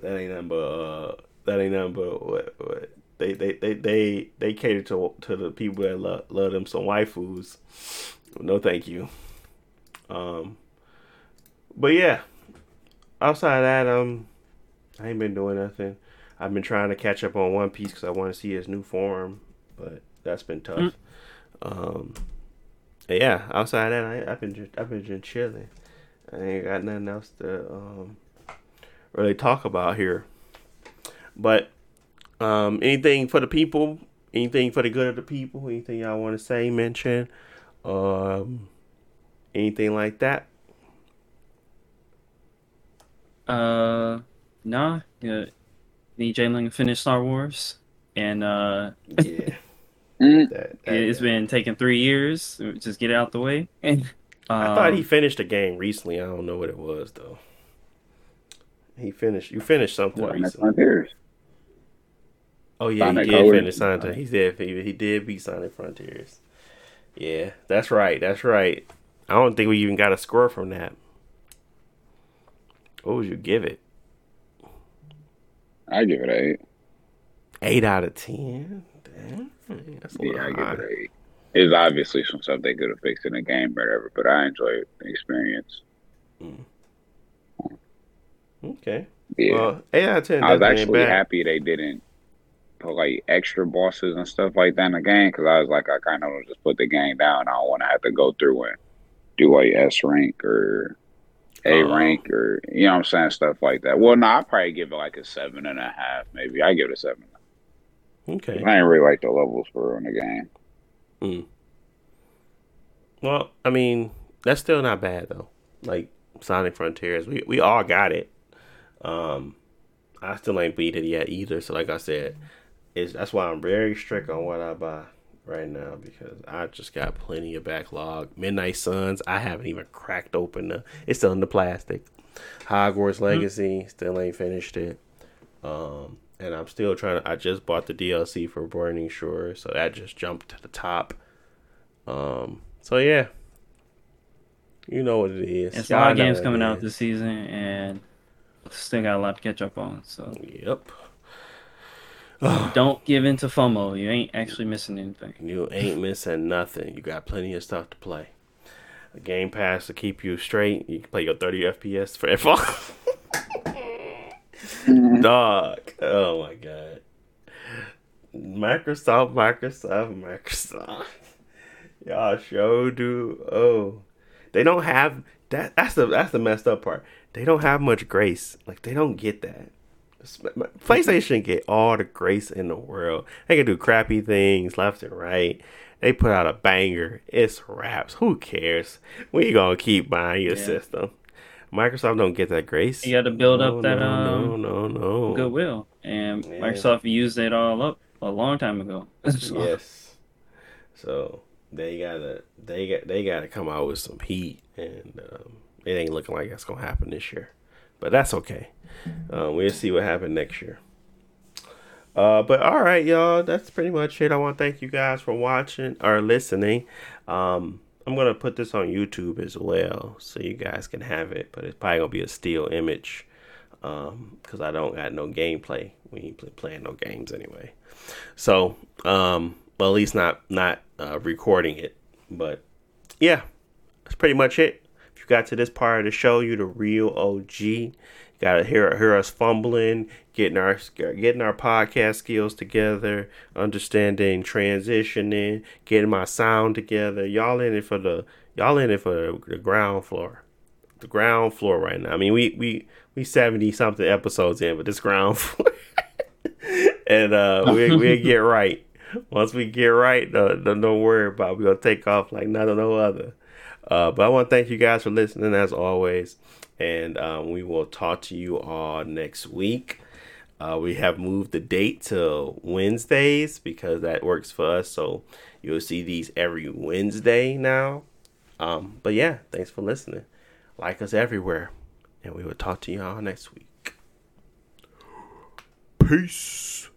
That ain't nothing but uh, that ain't nothing but what what they they they they, they cater to to the people that love, love them some waifus. No, thank you. Um, but yeah, outside of that, um, I ain't been doing nothing. I've been trying to catch up on One Piece because I want to see his new form, but that's been tough. Um, yeah, outside of that, I, I've been just, I've been just chilling. I ain't got nothing else to um, really talk about here. But um, anything for the people, anything for the good of the people, anything y'all want to say, mention, um, anything like that. Uh, nah. Yeah, need Jalen to finish Star Wars, and uh, Yeah, Mm. that, that- it's been taking three years. Just get it out the way. And I thought he um, finished a game recently. I don't know what it was though. He finished. You finished something What, recently. Oh yeah, Sonic he did Colors. finish Sonic. He did. He, he did beat Sonic Frontiers. Yeah, that's right. That's right. I don't think we even got a score from that. What would you give it? I give it eight. Eight out of ten. Damn, that's a Yeah, I give it eight. It's obviously some stuff they could have fixed in the game or whatever, but I enjoy the experience. Hmm. Okay. Yeah. Well, eight out of ten. I was actually happy they didn't put like extra bosses and stuff like that in the game because I was like, I kind of just put the game down. I don't want to have to go through and do like S rank or A Oh. rank or you know what I'm saying stuff like that. Well, no, I'd probably give it like a seven and a half, maybe. I give it a seven. Okay. I ain't really like the levels for in the game. Well, I mean, that's still not bad though. Like Sonic Frontiers, we we all got it. Um, I still ain't beat it yet either. So like I said, it's that's why I'm very strict on what I buy right now because I just got plenty of backlog. Midnight Suns, I haven't even cracked open the. It's still in the plastic. Hogwarts Legacy, still ain't finished it. Um, and I'm still trying to. I just bought the DLC for Burning Shore, so that just jumped to the top. Um, so yeah, you know what it is. it's a lot of Y'all games coming out this season, and still got a lot to catch up on. So Yep, don't give in to FOMO. You ain't actually missing anything. you ain't missing nothing. You got plenty of stuff to play. A Game Pass to keep you straight. You can play your 30 FPS for forever. Dog. Oh my god. Microsoft, Microsoft, Microsoft. Y'all sure do. Oh, they don't have that. That's the that's the messed up part. They don't have much grace. Like they don't get that. PlayStation get all the grace in the world. They can do crappy things left and right. They put out a banger. It's raps. Who cares? We gonna keep buying your Yeah. system. Microsoft don't get that grace. You got to build No, up that no, um no, no, no. goodwill, and Yeah. Microsoft used it all up a long time ago. So, Yes. So they gotta they got they gotta come out with some heat, and um, it ain't looking like that's gonna happen this year. But that's okay. Um, we'll see what happens next year. Uh, but all right, y'all. That's pretty much it. I want to thank you guys for watching or listening. Um, I'm gonna put this on YouTube as well, so you guys can have it. But it's probably gonna be a still image, um, because I don't got no gameplay. We ain't play, playing no games anyway. So, um, at least not not uh, recording it. But yeah, that's pretty much it. Got to this part of the show, you the real OG. Got to hear hear us fumbling, getting our getting our podcast skills together, understanding transitioning, getting my sound together. Y'all in it for the y'all in it for the ground floor, the ground floor right now. I mean, we we we seventy something episodes in, but this ground floor. and uh, we we get right. Once we get right, don't, don't worry about. It. We're gonna take off like none of no other. Uh, but I want to thank you guys for listening as always, and um, we will talk to you all next week. Uh, we have moved the date to Wednesdays because that works for us. So you'll see these every Wednesday now. Um, but yeah, thanks for listening. Like us everywhere, and we will talk to y'all next week. Peace.